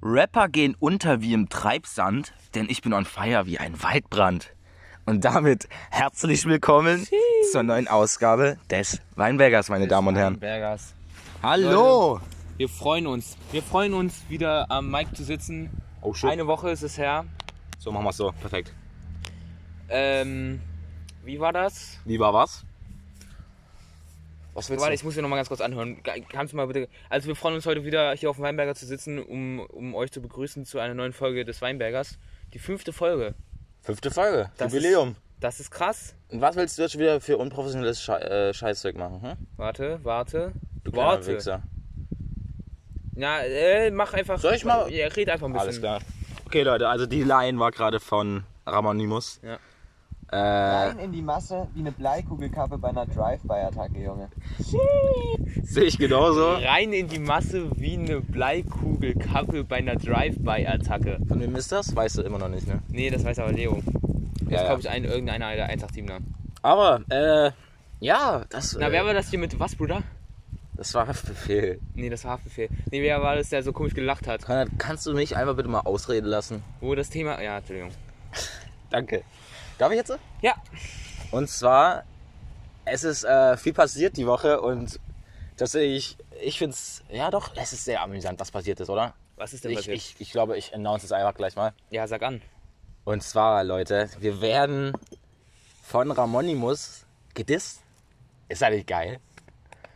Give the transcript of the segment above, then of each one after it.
Rapper gehen unter wie im Treibsand, denn ich bin on fire wie ein Waldbrand. Und damit herzlich willkommen zur neuen Ausgabe des Weinbergers, meine Damen und Herren. Bergers. Hallo! Wir freuen uns. Wir freuen uns, wieder am Mic zu sitzen. Oh shit. Eine Woche ist es her. So machen wir es so. Perfekt. Ähm, wie war das? Wie war was? Was willst Warte, du? ich muss dir noch mal ganz kurz anhören. Kannst du mal bitte. Also wir freuen uns heute wieder hier auf dem Weinberger zu sitzen, um, um euch zu begrüßen zu einer neuen Folge des Weinbergers. Die fünfte Folge. Fünfte Folge. Das Jubiläum. Das ist krass. Und was willst du jetzt wieder für unprofessionelles Schei äh, Scheißzeug machen? Hm? Warte, warte. Du warte. Wichser. Na, äh, mach einfach. Soll ich mal- Ja, red einfach ein bisschen. Alles klar. Okay, Leute, also die Line war gerade von Ramonimus. Ja. Äh, Rein in die Masse wie eine Bleikugelkappe bei einer Drive-By-Attacke, Junge. sehe ich genauso. Rein in die Masse wie eine Bleikugelkappe bei einer Drive-By-Attacke. Von wem ist das? Weißt du immer noch nicht, ne? Nee, das weiß aber Leo. Das Ja, glaube ich, ein, irgendeiner der 187er. Aber, äh, ja, das, Na, äh, wer war das hier mit was, Bruder? das war Haftbefehl. Nee, das war Haftbefehl. Nee, wer war das, der so komisch gelacht hat? Konrad, kannst du mich einfach bitte mal ausreden lassen? Wo das Thema. Ja, Entschuldigung. Danke. Darf ich jetzt? Ja. Und zwar, es ist äh, viel passiert die Woche und tatsächlich, ich finde es, ja doch, es ist sehr amüsant, was passiert ist, oder? Was ist denn Ich, passiert? ich, ich glaube, ich announce es einfach gleich mal. Ja, sag an. Und zwar, Leute, wir werden von Ramonimus gedisst. Ist das nicht geil?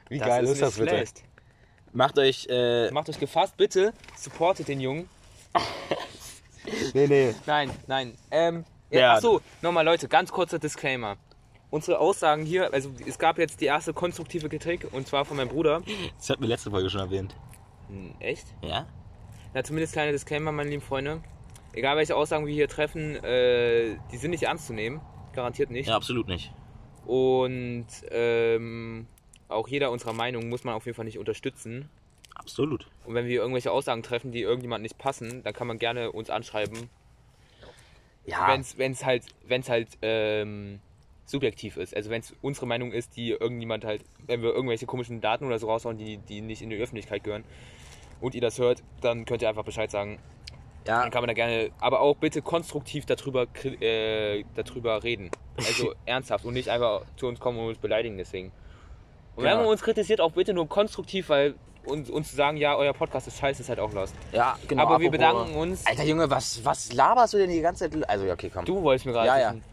Wie geil ist, nicht das bitte? schlecht. Macht euch, äh, Macht euch gefasst, bitte. Supportet den Jungen. nee, nee. Nein, nein. Ähm, ja. Achso, nochmal Leute, ganz kurzer Disclaimer. Unsere Aussagen hier, also es gab jetzt die erste konstruktive Kritik und zwar von meinem Bruder. Das hat mir letzte Folge schon erwähnt. Hm, echt? Ja? Na, zumindest kleiner Disclaimer, meine lieben Freunde. Egal welche Aussagen wir hier treffen, äh, die sind nicht ernst zu nehmen. Garantiert nicht. Ja, absolut nicht. Und ähm, auch jeder unserer Meinung muss man auf jeden Fall nicht unterstützen. Absolut. Und wenn wir irgendwelche Aussagen treffen, die irgendjemand nicht passen, dann kann man gerne uns anschreiben, Ja, wenn es halt, wenn's halt ähm, subjektiv ist. Also wenn es unsere Meinung ist, die irgendjemand halt, wenn wir irgendwelche komischen Daten oder so raushauen, die, die nicht in die Öffentlichkeit gehören und ihr das hört, dann könnt ihr einfach Bescheid sagen. ja, Dann kann man da gerne, aber auch bitte konstruktiv darüber, äh, darüber reden. Also ernsthaft und nicht einfach zu uns kommen und uns beleidigen deswegen. Und wenn Genau. man uns kritisiert, auch bitte nur konstruktiv, weil uns, uns zu sagen, ja, euer Podcast ist scheiße, ist halt auch lost. ja, genau. aber wir apropos- bedanken uns. Alter Junge, was, was laberst du denn die ganze Zeit? Also, ja, okay, komm. Du wolltest mir gerade. Ja, ja. wissen.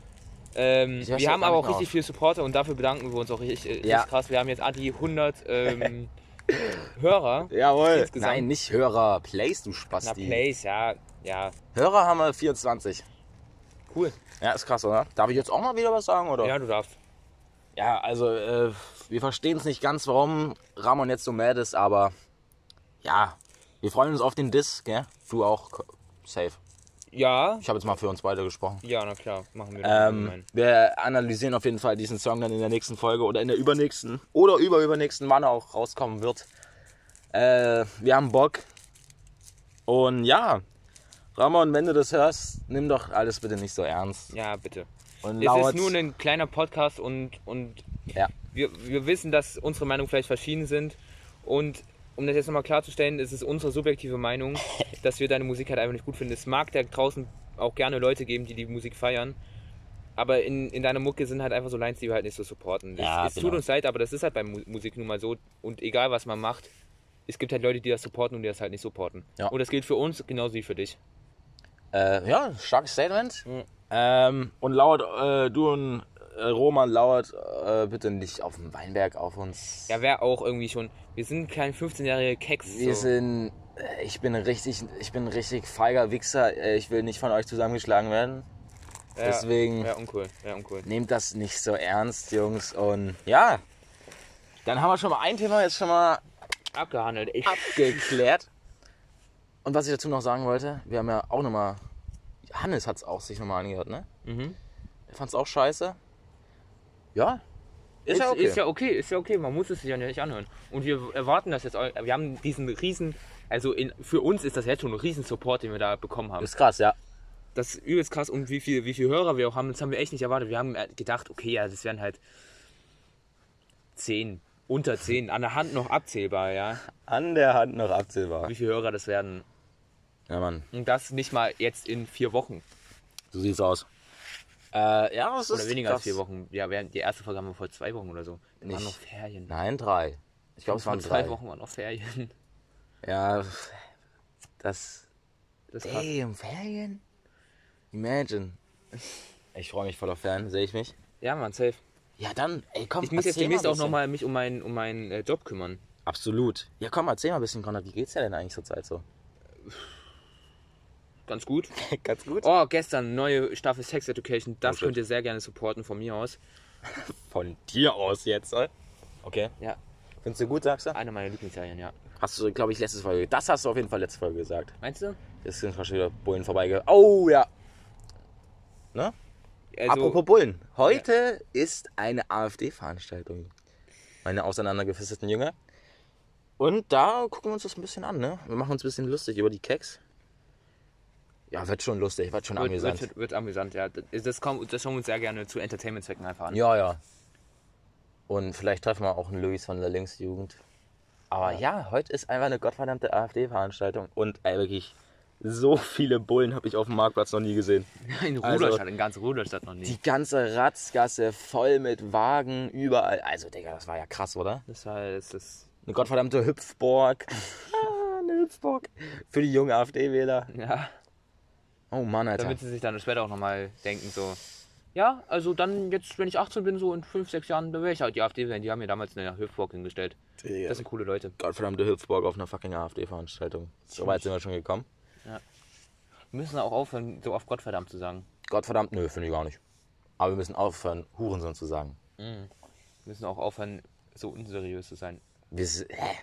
Ähm, Ich hör's wir haben gar aber nicht auch mehr richtig auf. viele Supporter und dafür bedanken wir uns auch richtig, äh, richtig Ja. krass. Wir haben jetzt an die 100 ähm, Hörer. Jawohl. Insgesamt. Nein, nicht Hörer. Plays, du Na, Spasti. Plays, ja, ja, Hörer haben wir 24. cool. Ja, ist krass, oder? Darf ich jetzt auch mal wieder was sagen, oder? Ja, du darfst. Ja, also, äh, wir verstehen es nicht ganz, warum Ramon jetzt so mad ist, aber ja, wir freuen uns auf den Diss, gell? Du auch, safe. Ja, Ich habe jetzt mal für uns beide gesprochen. ja, na klar, machen wir. Ähm, wir analysieren auf jeden Fall diesen Song dann in der nächsten Folge oder in der übernächsten oder überübernächsten, wann er auch rauskommen wird. Äh, wir haben Bock. Und ja, Ramon, wenn du das hörst, nimm doch alles bitte nicht so ernst. Ja, bitte. Und Es ist nur ein kleiner Podcast und, und Ja. wir, wir wissen, dass unsere Meinungen vielleicht verschieden sind. Und um das jetzt nochmal klarzustellen, ist es unsere subjektive Meinung, dass wir deine Musik halt einfach nicht gut finden. Es mag da draußen auch gerne Leute geben, die die Musik feiern. Aber in, in deiner Mucke sind halt einfach so Lines, die wir halt nicht so supporten. Es, Ja, es genau. tut uns leid, aber das ist halt bei Mu- Musik nun mal so. Und egal was man macht, es gibt halt Leute, die das supporten und die das halt nicht supporten. Ja. Und das gilt für uns genauso wie für dich. Äh, ja, starkes Statement. Mhm. Ähm, und laut, äh, du und äh, Roman, laut, äh, bitte nicht auf dem Weinberg auf uns. Ja, wäre auch irgendwie schon. Wir sind kein 15-jährige Keks. Wir so. sind, äh, ich bin richtig, ich bin richtig feiger Wichser. Äh, Ich will nicht von euch zusammengeschlagen werden. Ja, Deswegen Wäre uncool, wäre uncool. nehmt das nicht so ernst, Jungs. Und ja, dann haben wir schon mal ein Thema jetzt schon mal Abgehandelt. Ich, abgeklärt. Und was ich dazu noch sagen wollte, wir haben ja auch nochmal, Hannes hat es auch sich nochmal angehört, ne? Mhm. Er fand es auch scheiße. Ja, ist, ja okay. ist ja okay, ist ja okay. Man muss es sich ja nicht anhören. Und wir erwarten das jetzt. auch- Wir haben diesen riesen, also in, für uns ist das jetzt schon ein riesen Support, den wir da bekommen haben. ist krass, ja. Das ist übelst krass und wie viel, wie viel Hörer wir auch haben, das haben wir echt nicht erwartet. Wir haben äh, gedacht, okay, ja, das wären halt zehn, unter zehn, an der Hand noch abzählbar, ja. An der Hand noch abzählbar. Wie viele Hörer das werden. Ja, Mann, Und das nicht mal jetzt in vier Wochen. so sieht's aus. Äh, ja, das Oder ist weniger krass. als vier Wochen. Ja, während die erste Folge haben wir vor zwei Wochen oder so. Da waren noch Ferien. Nein, drei. Ich glaube, es waren zwei drei. Wochen waren noch Ferien. Ja, das. Das Damn, Ferien? Imagine. Ich freue mich voll auf Ferien, sehe ich mich. Ja, Mann, safe. Ja, dann, ey, komm, Ich muss jetzt demnächst mal auch nochmal mich um meinen um meinen äh, Job kümmern. Absolut. Ja, komm, erzähl mal ein bisschen, Konrad, wie geht's dir denn eigentlich zur Zeit so? Ganz gut. Ganz gut. Oh, gestern neue Staffel Sex Education. Das Oh, könnt ihr sehr gerne supporten von mir aus. Von dir aus jetzt, oder? Okay. Ja, Findest du gut, sagst du? eine meiner Lieblingsserien, ja. Hast du, glaube ich, letzte Folge. Das hast du auf jeden Fall letzte Folge gesagt. Meinst du? Jetzt sind schon wieder Bullen vorbeigegangen. Oh ja. Ne? Also, Apropos Bullen. Heute ist eine AfD-Veranstaltung. Meine auseinandergefisselten Jünger. Und da gucken wir uns das ein bisschen an, ne? Wir machen uns ein bisschen lustig über die Keks. Ja, wird schon lustig, wird schon wird, amüsant. wird, wird amüsant, ja. Das, kommt, das schauen wir uns sehr gerne zu Entertainment-Zwecken einfach an. Ja, ja. Und vielleicht treffen wir auch einen Luis von der Linksjugend. Aber ja, heute ist einfach eine gottverdammte AfD-Veranstaltung. Und ey, wirklich, so viele Bullen habe ich auf dem Marktplatz noch nie gesehen. In Also, Rudolstadt, in ganz Rudolstadt noch nie. Die ganze Ratzgasse voll mit Wagen, überall. Also, Digga, das war ja krass, oder? Das war das ist, Eine gottverdammte Hüpfburg. ah, eine Hüpfburg. Für die jungen AfD-Wähler. ja, Oh Mann, Alter. damit sie sich dann später auch nochmal denken, so, ja, also dann jetzt, wenn ich 18 bin, so in 5, 6 Jahren, dann wäre ich halt die AfD wählen. Die haben mir damals eine Hüpfburg hingestellt. Das sind coole Leute. gottverdammte Hüpfburg auf einer fucking AfD-Veranstaltung. So weit sind wir schon gekommen. Wir müssen auch aufhören, so oft Gottverdammt zu sagen. Gottverdammt, nö, finde ich gar nicht. Aber wir müssen aufhören, Hurensohn zu sagen. Wir müssen auch aufhören, so unseriös zu sein. Wir, hä?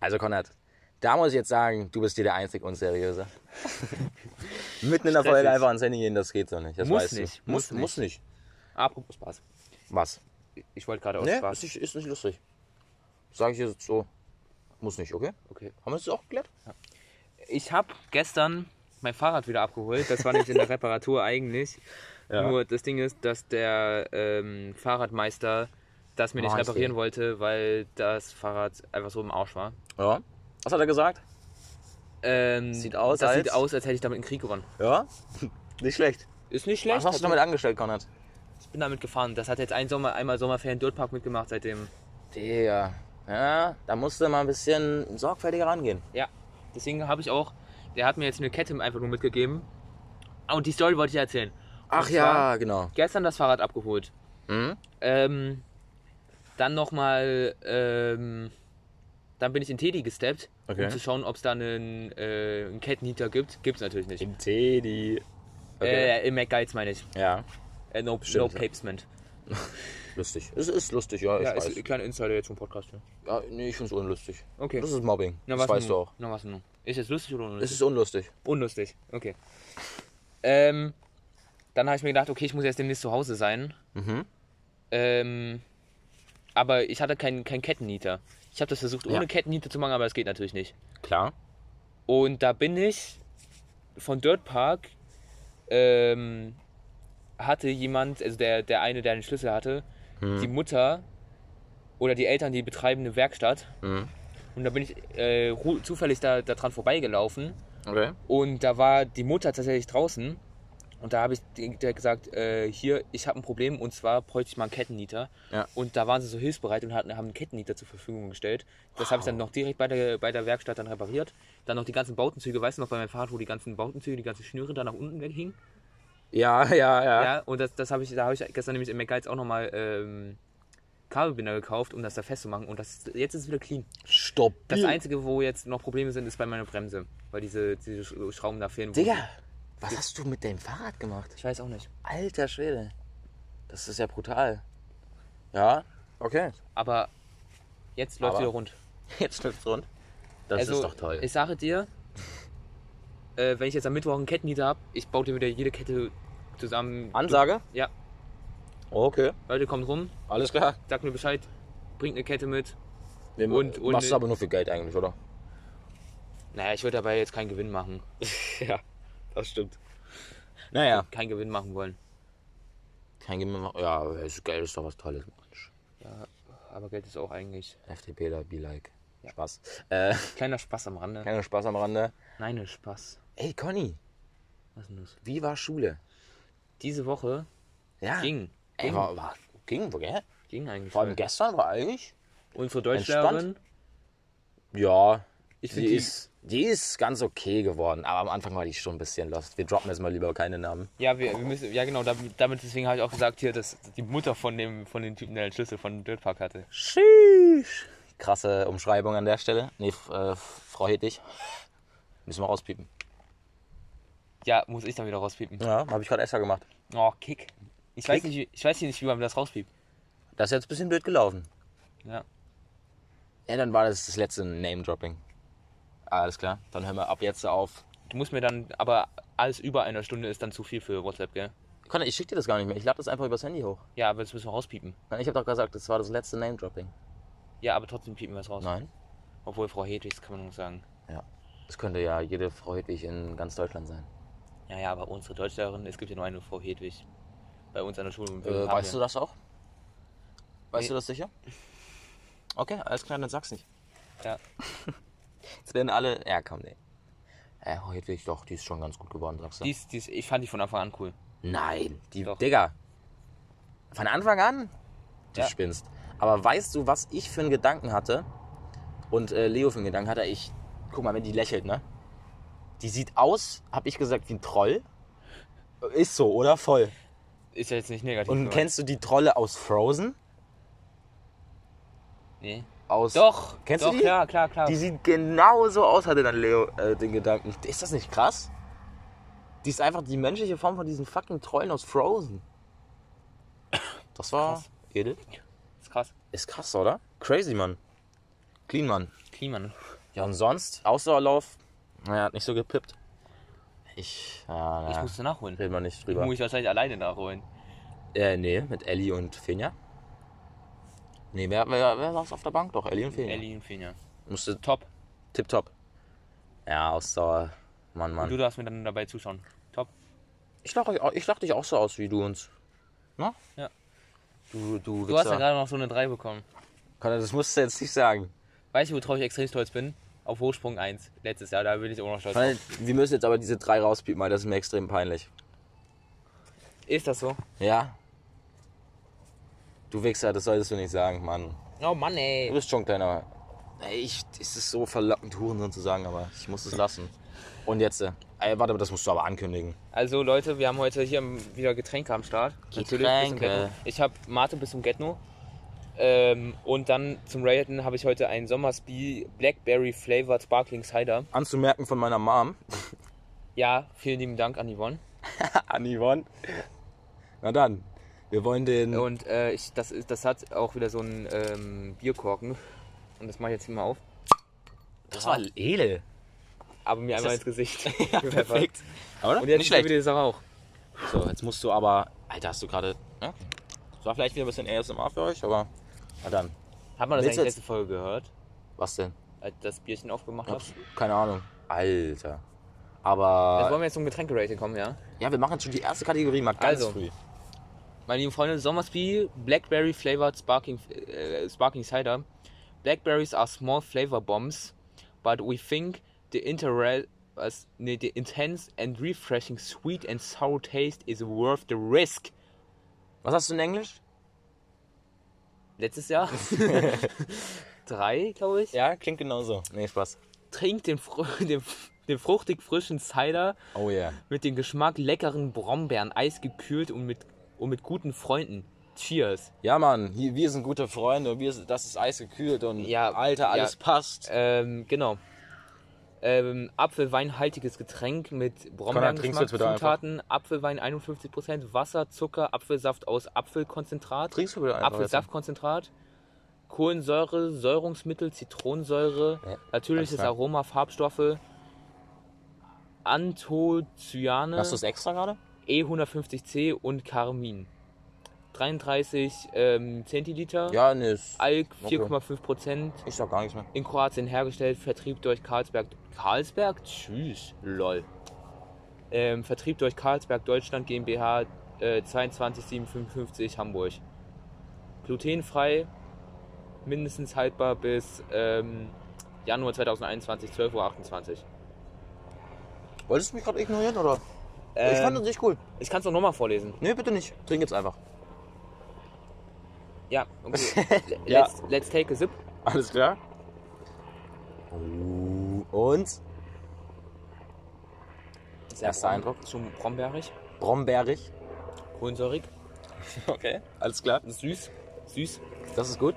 Also Konrad, da muss ich jetzt sagen, du bist hier der einzig Unseriöse. Mitten in der. Folge einfach ans Handy gehen, das geht so nicht. Das Muss weißt nicht, Du. muss Muss, muss nicht. Apropos Spaß. Was? Ich wollte gerade aus Ne, Spaß. ist nicht, ist nicht lustig. Sag ich jetzt so. Muss nicht, okay? Okay. Haben wir das auch geklärt? Ich habe gestern mein Fahrrad wieder abgeholt. Das war nicht in der Reparatur eigentlich. Ja. Nur das Ding ist, dass der ähm, Fahrradmeister das mir nicht reparieren wollte, weil das Fahrrad einfach so im Arsch war. Ja. Was hat er gesagt? Ähm, Sieht aus, das als- sieht aus, als hätte ich damit einen Krieg gewonnen. Ja. nicht schlecht. Ist nicht schlecht. Was hast du damit angestellt, Konrad? Ich bin damit gefahren. Das hat jetzt ein Sommer, einmal Sommerferien Dirtpark mitgemacht seitdem. Digga. Ja, da musst du mal ein bisschen sorgfältiger rangehen. Ja. Deswegen habe ich auch, der hat mir jetzt eine Kette einfach nur mitgegeben. Ah, Und die Story wollte ich erzählen. Ach Und ja, zwar genau. Gestern das Fahrrad abgeholt. Mhm. Ähm, dann nochmal, ähm, dann bin ich in Teddy gesteppt, Okay. um zu schauen, ob es da einen, äh, einen Kettenheater gibt. Gibt's natürlich nicht. Im Teddy. Okay. Äh, Im McGuides meine ich. ja, Äh, no, Stimmt, no. Papesment. lustig. Es ist lustig, ja, ich Ja, weiß. ist ein kleiner Insider jetzt vom Podcast. Ja. Ja, nee, ich find's unlustig. Okay. Das ist Mobbing. Na, das weißt nun? du auch. Na, was nun? Ist es lustig oder unlustig? Es ist unlustig. Unlustig, okay. Ähm, dann habe ich mir gedacht, okay, ich muss jetzt demnächst zu Hause sein. Mhm. Ähm, aber ich hatte keinen kein Kettennieter. Ich habe das versucht, ohne Ja. Kettennieter zu machen, aber es geht natürlich nicht. Klar. Und da bin ich von Dirt Park, ähm, hatte jemand, also der, der eine, der den Schlüssel hatte, Hm. die Mutter oder die Eltern, die betreiben eine Werkstatt. Mhm. Und da bin ich äh, zufällig da, da dran vorbeigelaufen. Okay. Und da war die Mutter tatsächlich draußen. Und da habe ich der gesagt, äh, hier, ich habe ein Problem und zwar bräuchte ich mal einen Kettennieter. Ja. Und da waren sie so hilfsbereit und hatten, haben einen Kettennieter zur Verfügung gestellt. Das habe ich dann noch direkt bei der, bei der Werkstatt dann repariert. Dann noch die ganzen Bautenzüge, weißt du noch bei meinem Fahrrad, wo die ganzen Bautenzüge, die ganzen Schnüre da nach unten weghingen? Ja, ja, ja. Ja, und das, das habe ich, da habe ich gestern nämlich im McGuides auch nochmal ähm, Kabelbinder gekauft, um das da festzumachen. Und das, jetzt ist es wieder clean. Stopp. Das Einzige, wo jetzt noch Probleme sind, ist bei meiner Bremse. Weil diese, diese Sch- Schrauben da fehlen. Digga, was hast du mit deinem Fahrrad gemacht? Ich weiß auch nicht. Alter Schwede. Das ist ja brutal. Ja, okay. Aber jetzt läuft wieder rund. Jetzt läuft's rund. Das also, ist doch toll. Ich sage dir, äh, wenn ich jetzt am Mittwoch einen Kettennieter habe, ich baue dir wieder jede Kette zusammen. Ansage? Ja. Okay, Leute, kommt rum, alles klar. sagt mir Bescheid, bringt eine Kette mit. Wir Und- und- machst es aber nur für Geld eigentlich, oder? Naja, ich würde dabei jetzt keinen Gewinn machen. ja, das stimmt. Naja. Keinen Gewinn machen wollen. Kein Gewinn. Ja, ist Geld ist doch was Tolles. Mensch. Ja, aber Geld ist auch eigentlich FDP da, be like. Spaß. Äh, kleiner Spaß am Rande. kleiner Spaß am Rande. Nein, Spaß. Ey, Conny, Was denn das? wie war Schule? Diese Woche Ja. ging. Ey, Ging, war, war, ging, gell? ging eigentlich. Vor allem voll. gestern war eigentlich. Unsere Deutschlehrerin. Entspannt. Ja, Ich finde die, ist, die ist ganz okay geworden, aber am Anfang war die schon ein bisschen lost. Wir droppen jetzt mal lieber keine Namen. Ja, wir, wir müssen, ja genau, damit, deswegen habe ich auch gesagt hier, dass die Mutter von dem, von dem Typen, der den Schlüssel von dem Dirtpark hatte. Sheesh. Krasse Umschreibung an der Stelle. Nee, äh, Frau Hedwig. Müssen wir rauspiepen. Ja, muss ich dann wieder rauspiepen. Ja, habe ich gerade extra gemacht. Oh, Kick. Ich weiß nicht, wie- ich weiß nicht, wie man das rauspiept. Das ist jetzt ein bisschen blöd gelaufen. Ja. Ja, dann war das das letzte Name-Dropping. Alles klar, dann hören wir ab jetzt auf. Du musst mir dann, aber alles über einer Stunde ist dann zu viel für WhatsApp, gell? Conny, ich schick dir das gar nicht mehr. Ich lade das einfach übers Handy hoch. Ja, aber das müssen wir rauspiepen. Nein, Ich habe doch gesagt, das war das letzte Name-Dropping. Ja, aber trotzdem piepen wir es raus. Nein. Obwohl Frau Hedwigs kann man noch sagen. Das könnte ja jede Frau Hedwig in ganz Deutschland sein. Ja, ja, aber unsere Deutschlehrerin, es gibt ja nur eine Frau Hedwig. Bei uns an der Schule. Äh, weißt ja- du das auch? Weißt Nee. du das sicher? Okay, alles klar, dann sag's nicht. Ja. Jetzt werden alle. Ja, komm, nee. Äh, Frau Hedwig, doch, die ist schon ganz gut geworden, sagst du. Dies, dies, ich fand die von Anfang an cool. Nein, die. Doch. Digga. Von Anfang an? Du Ja. spinnst. Aber weißt du, was ich für einen Gedanken hatte? Und äh, Leo für einen Gedanken hatte? Ich. Guck mal, wenn die lächelt, ne? Die sieht aus, hab ich gesagt, wie ein Troll. Ist so, oder? Voll. Ist ja jetzt nicht negativ. Und kennst du die Trolle aus Frozen? Nee. Aus Doch, Kennst doch, du die? klar, klar, klar. Die sieht genauso aus, hatte dann Leo äh, den Gedanken. Ist das nicht krass? Die ist einfach die menschliche Form von diesen fucking Trollen aus Frozen. Das war Krass. edel. ist krass. Ist krass, oder? Crazy, Mann. Clean, Mann. Klima, ne? Ja, und sonst? Ausdauerlauf? Naja, hat nicht so gepippt. Ich, ja, Ich musste nachholen. reden wir nicht Ich drüber. muss ich wahrscheinlich alleine nachholen. Äh, nee, mit Ellie und Finja. Nee, wer, wer, wer saß auf der Bank? Doch, Ellie und Finja. Ellie und Finja. Musste Top. tipptopp. Ja, Ausdauer. Mann, Und Mann. du darfst mir dann dabei zuschauen. Top. Ich lach, ich lach dich auch so aus wie du uns. Ne? Ja. Du, du, Du hast ja gerade noch so eine 3 bekommen. Conor, das musst du jetzt nicht sagen. Weißt du, worauf ich extrem stolz bin? Auf Hochsprung 1. Letztes Jahr, da bin ich auch noch stolz Conor, wir müssen jetzt aber diese drei rauspiepen, weil das ist mir extrem peinlich. Ist das so? Ja? Du Wichser, das solltest du nicht sagen, Mann. Oh Mann, Du ey. bist schon ein kleiner. Ey, ich, es ist so verlockend, Hurensohn zu sagen, aber ich muss es lassen. Und jetzt, äh, ey, warte, das musst du aber ankündigen. Also Leute, wir haben heute hier wieder Getränke am Start. Getränke. Ich habe Mate bis zum Getno. Ähm, und dann zum Raiden habe ich heute einen Sommersby Blackberry Flavored Sparkling Cider. Anzumerken von meiner Mom. Ja, vielen lieben Dank an Yvonne. An Yvonne. Na dann, wir wollen den. Und äh, ich, das, das hat auch wieder so einen ähm, Bierkorken. Und das mache ich jetzt hier mal auf. Das war edel. Aber mir einmal das- ins Gesicht. Ja, perfekt. Aber Und jetzt nicht schlecht. wieder die Sache auch. So, jetzt musst du aber. Alter, hast du gerade. Ja? Das war vielleicht wieder ein bisschen ASMR für euch, aber. Na dann. Hat man das Willst eigentlich du letzte Folge gehört? Was denn? Als das Bierchen aufgemacht hat? hab's- Keine Ahnung. Alter. Jetzt Aber. wollen wir jetzt zum Getränkerating kommen, ja? Ja, wir machen jetzt schon die erste Kategorie mal ganz Also. früh. Meine lieben Freunde, Sommersby Blackberry Flavored Sparkling, äh, Sparkling Cider. Blackberries are small flavor bombs, but we think the was, nee, the intense and refreshing sweet and sour taste is worth the risk. Was hast du in Englisch? Letztes Jahr? Drei, glaube ich. Ja, klingt genauso. Nee, Spaß. Trinkt den, fr den, den fruchtig frischen Cider Oh yeah. mit dem Geschmack leckeren Brombeeren, eisgekühlt und mit, und mit guten Freunden. Cheers. Ja, Mann, hier, wir sind gute Freunde. Wir, sind- das ist eisgekühlt und Ja, Alter, alles ja. passt. Ähm, genau. Ähm, Apfelweinhaltiges Getränk mit trinkst du Brombeergeschmack, jetzt wieder Zutaten, Apfelwein 51%, Wasser, Zucker, Apfelsaft aus Apfelkonzentrat, Trinkst du wieder einfach Apfelsaftkonzentrat, Kohlensäure, Säurungsmittel, Zitronensäure, Ja, natürliches. Aroma, Farbstoffe, Anthocyane, Hast du es extra gerade? E150C und Carmin. 33 ähm, Zentiliter, Ja, ist- Alk Okay. 4,5%, Ich sag gar nichts mehr. in Kroatien hergestellt, Vertrieb durch Karlsberg. Karlsberg? Tschüss, lol. Ähm, Vertrieb durch Karlsberg Deutschland GmbH äh, 22755 Hamburg. Glutenfrei, mindestens haltbar bis ähm, Januar 2021, 12.28 Uhr. Wolltest du mich gerade ignorieren oder? Ich Ähm, fand das nicht cool. Ich kann es auch nochmal vorlesen. Nee, bitte nicht. Trink jetzt einfach. Ja, okay. Ja. Let's, let's take a sip. Alles klar. Und? Sehr Erster brom- Eindruck? Schon brombeerig, Brombeerig. kohlensäurig, Okay, alles klar. süß, süß, Das ist gut.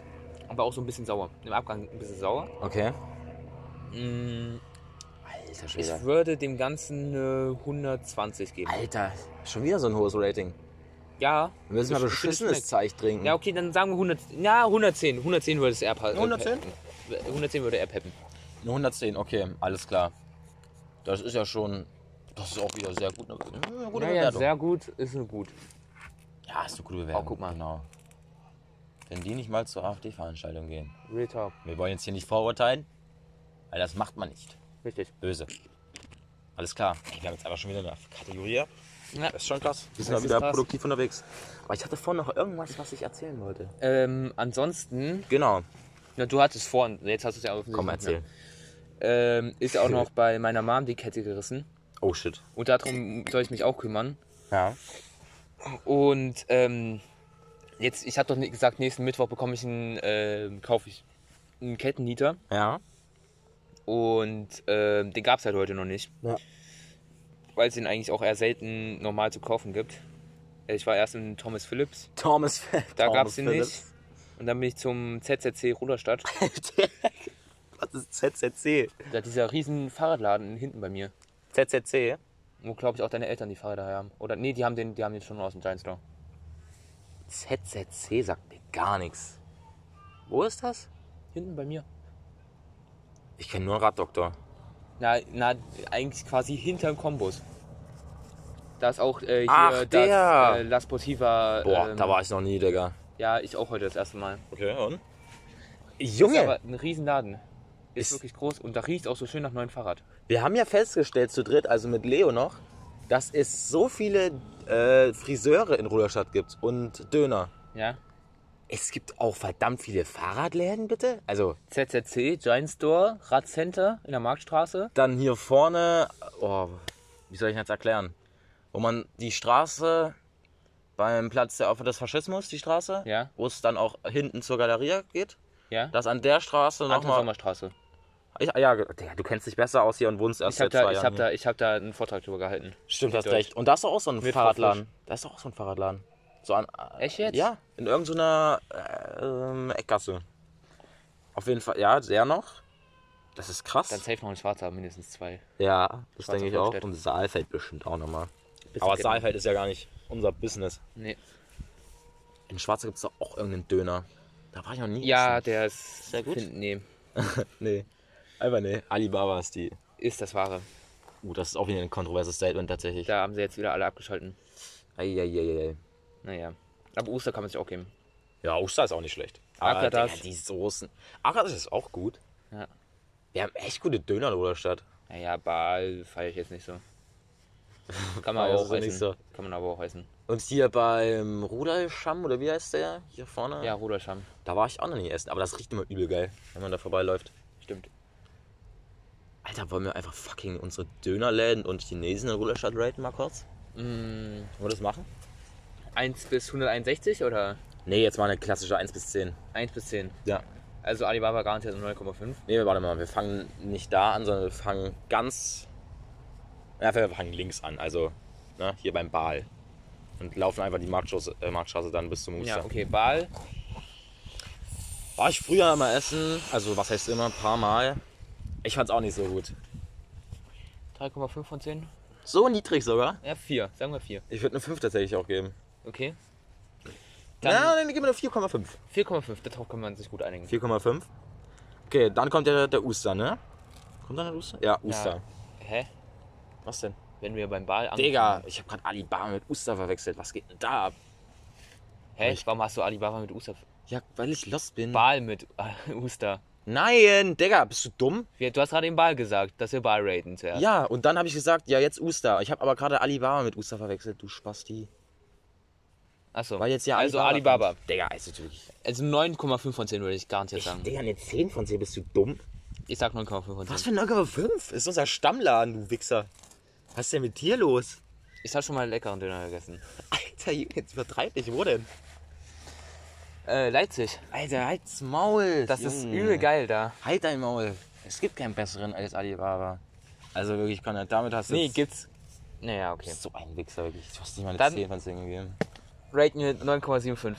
aber auch so ein bisschen sauer. Im Abgang ein bisschen sauer. Okay. Mm, Alter Ich würde dem Ganzen äh, 120 geben. Alter, schon wieder so ein hohes Rating. Ja. Wir müssen mal beschissenes. Zeug trinken. Ja, okay, dann sagen wir 100. Ja, 110. 110 würde es eher passen. 110? 110 würde er peppen. Eine 110, okay, alles klar. Das ist ja schon. Das ist auch wieder sehr gut. Eine, eine gute Ja, ja, sehr gut, ist eine gut. ja, ist eine gute Bewertung. Oh, guck mal. Genau. Wenn die nicht mal zur AfD-Veranstaltung gehen. Real Talk. Wir wollen jetzt hier nicht vorurteilen, weil das macht man nicht. Richtig. Böse. Alles klar. Ey, wir haben jetzt einfach schon wieder eine Kategorie. Ja. Das ist schon krass. Wir sind ist wieder krass. produktiv unterwegs. Aber ich hatte vorhin noch irgendwas, was ich erzählen wollte. Ähm, ansonsten, Genau. na, du hattest vor, jetzt hast du es ja offensichtlich Komm, erzähl. Ähm, ist auch noch bei meiner Mom die Kette gerissen. Oh shit. Und darum soll ich mich auch kümmern. Ja. Und ähm, jetzt, ich habe doch nicht gesagt, nächsten Mittwoch bekomme ich einen, ähm, kaufe ich einen Kettennieter. Ja. Und ähm, den gab es halt heute noch nicht. Ja. Weil es den eigentlich auch eher selten normal zu kaufen gibt. Ich war erst in Thomas Phillips, Thomas da Thomas gab es den Phillips. nicht. Und dann bin ich zum ZZC Ruderstadt. Was ist ZZC? Da dieser riesen Fahrradladen hinten bei mir. ZZC? Wo glaube ich auch deine Eltern die Fahrräder haben. Oder nee, die haben den, die haben den schon aus dem Giant Store. ZZC sagt mir gar nichts. Wo ist das? Hinten bei mir. Ich kenne nur einen Raddoktor. Na, na, eigentlich quasi hinterm Kombus. Da ist auch äh, hier Ach, das der. äh, La Sportiva. Boah, ähm, da war ich noch nie, Digga. Ja, ich auch heute das erste Mal. Okay, und? Ist Junge, aber ein Riesenladen. Ist, Ist- wirklich groß und da riecht auch so schön nach neuem Fahrrad. wir haben ja festgestellt zu dritt, also mit Leo noch, dass es so viele äh, Friseure in Ruderstadt gibt und Döner. Ja. Es gibt auch verdammt viele Fahrradläden, bitte. Also ZZC, Giant Store, Radcenter in der Marktstraße. dann hier vorne, oh, wie soll ich das erklären? Wo man die Straße beim Platz der Opfer des Faschismus, die Straße, Ja. wo es dann auch hinten zur Galerie geht, Ja. dass an der Straße nochmal. Sommerstraße. Ja, ja, du kennst dich besser aus hier und wohnst erst Ich habe seit zwei ich Jahren. hab hier. da, ich hab da einen Vortrag drüber gehalten. Stimmt, hast Deutsch. recht. Und da ist auch so ein Fahrradladen. Da ist doch auch so ein Fahrradladen. So an, äh, Echt jetzt? Ja, in irgendeiner äh, ähm, Eckgasse. Auf jeden Fall, ja, der noch. Das ist krass. Dann safe noch ein Schwarzer, mindestens zwei. ja, das Schwarzer denke ich auch. Und Saalfeld bestimmt auch nochmal. Aber kennen. Saalfeld ist ja gar nicht unser Business. Nee. In Schwarze gibt es doch auch irgendeinen Döner. Da war ich noch nie. Ja, der ist. Sehr gut. Find, nee, Nee. Einfach nee. Alibaba ist die. ist das Wahre. Uh, das ist auch wieder ein kontroverses Statement tatsächlich. Da haben sie jetzt wieder alle abgeschalten. Eieieiei. Naja. Aber Oster kann man sich auch geben. Ja, Oster ist auch nicht schlecht. Akratas. Digga, die Soßen. Akratas ist auch gut. Ja. Wir haben echt gute Döner in Ruderstadt. Naja, Baal feiere ich jetzt nicht so. Kann man aber auch essen. so? Kann man aber auch essen. Und hier beim Rudolscham, oder wie heißt der? Hier vorne? Ja, Ruderscham. Da war ich auch noch nie essen, aber das riecht immer übel geil, wenn man da vorbeiläuft. Stimmt. Alter, wollen wir einfach fucking unsere Dönerläden und Chinesen in Ruderstadt raten mal kurz? Mm, Wollen wir das machen? 1 bis 161 oder Nee, jetzt mal eine klassische 1 bis 10. 1 bis 10? Ja. Also Alibaba garantiert 9,5. Nee, warte mal, wir fangen nicht da an, sondern wir fangen ganz. Ja, wir fangen links an, also ne, hier beim Baal. Und laufen einfach die Marktstraße, äh, Marktstraße dann bis zum Muster. Ja, okay. Baal. War ich früher immer essen, also was heißt immer, ein paar Mal. Ich fand's auch nicht so gut. 3,5 von 10? So niedrig sogar. Ja, 4. Sagen wir 4. Ich würde eine 5 tatsächlich auch geben. Okay. Dann dann geben wir eine 4,5. 4,5. Darauf kann man sich gut einigen. 4,5. Okay, dann kommt der, der Uster, ne? Kommt dann der Uster? Ja, Uster. Ja. Hä? Was denn? Wenn wir beim Baal anfangen. Digga, ich habe gerade Alibaba mit Uster verwechselt. Was geht denn da ab? Hä? Warum hast du Alibaba mit Uster? Ja, weil ich lost bin. Baal mit äh, Uster. Nein, Digga, bist du dumm? Du hast gerade den Baal gesagt, dass wir Baal raten zuerst. Ja, und dann habe ich gesagt, ja, jetzt Uster. Ich habe aber gerade Alibaba mit Uster verwechselt, du Spasti. Achso. Weil jetzt ja also Alibaba. kommt. Digga, ist wirklich. Also 9,5 von 10 würde ich garantiert sagen. Digga, eine 10 von 10, bist du dumm? Ich sag 9,5 von 10. Was für ein 9,5? Ist unser Stammladen, du Wichser. Was ist denn mit dir los? Ich habe schon mal einen leckeren Döner gegessen. Alter, jetzt übertreib nicht. Wo denn? Äh, Leipzig. Alter, halt's Maul. Das ist Junge. übel geil da. Halt dein Maul. Es gibt keinen besseren als Alibaba. Also wirklich, Conrad, damit hast du Nee, gibt's. Naja, okay. so ein Wichser, wirklich. Du hast nicht mal eine Dann- 10 von 10 gegeben. Rate mir 9,75.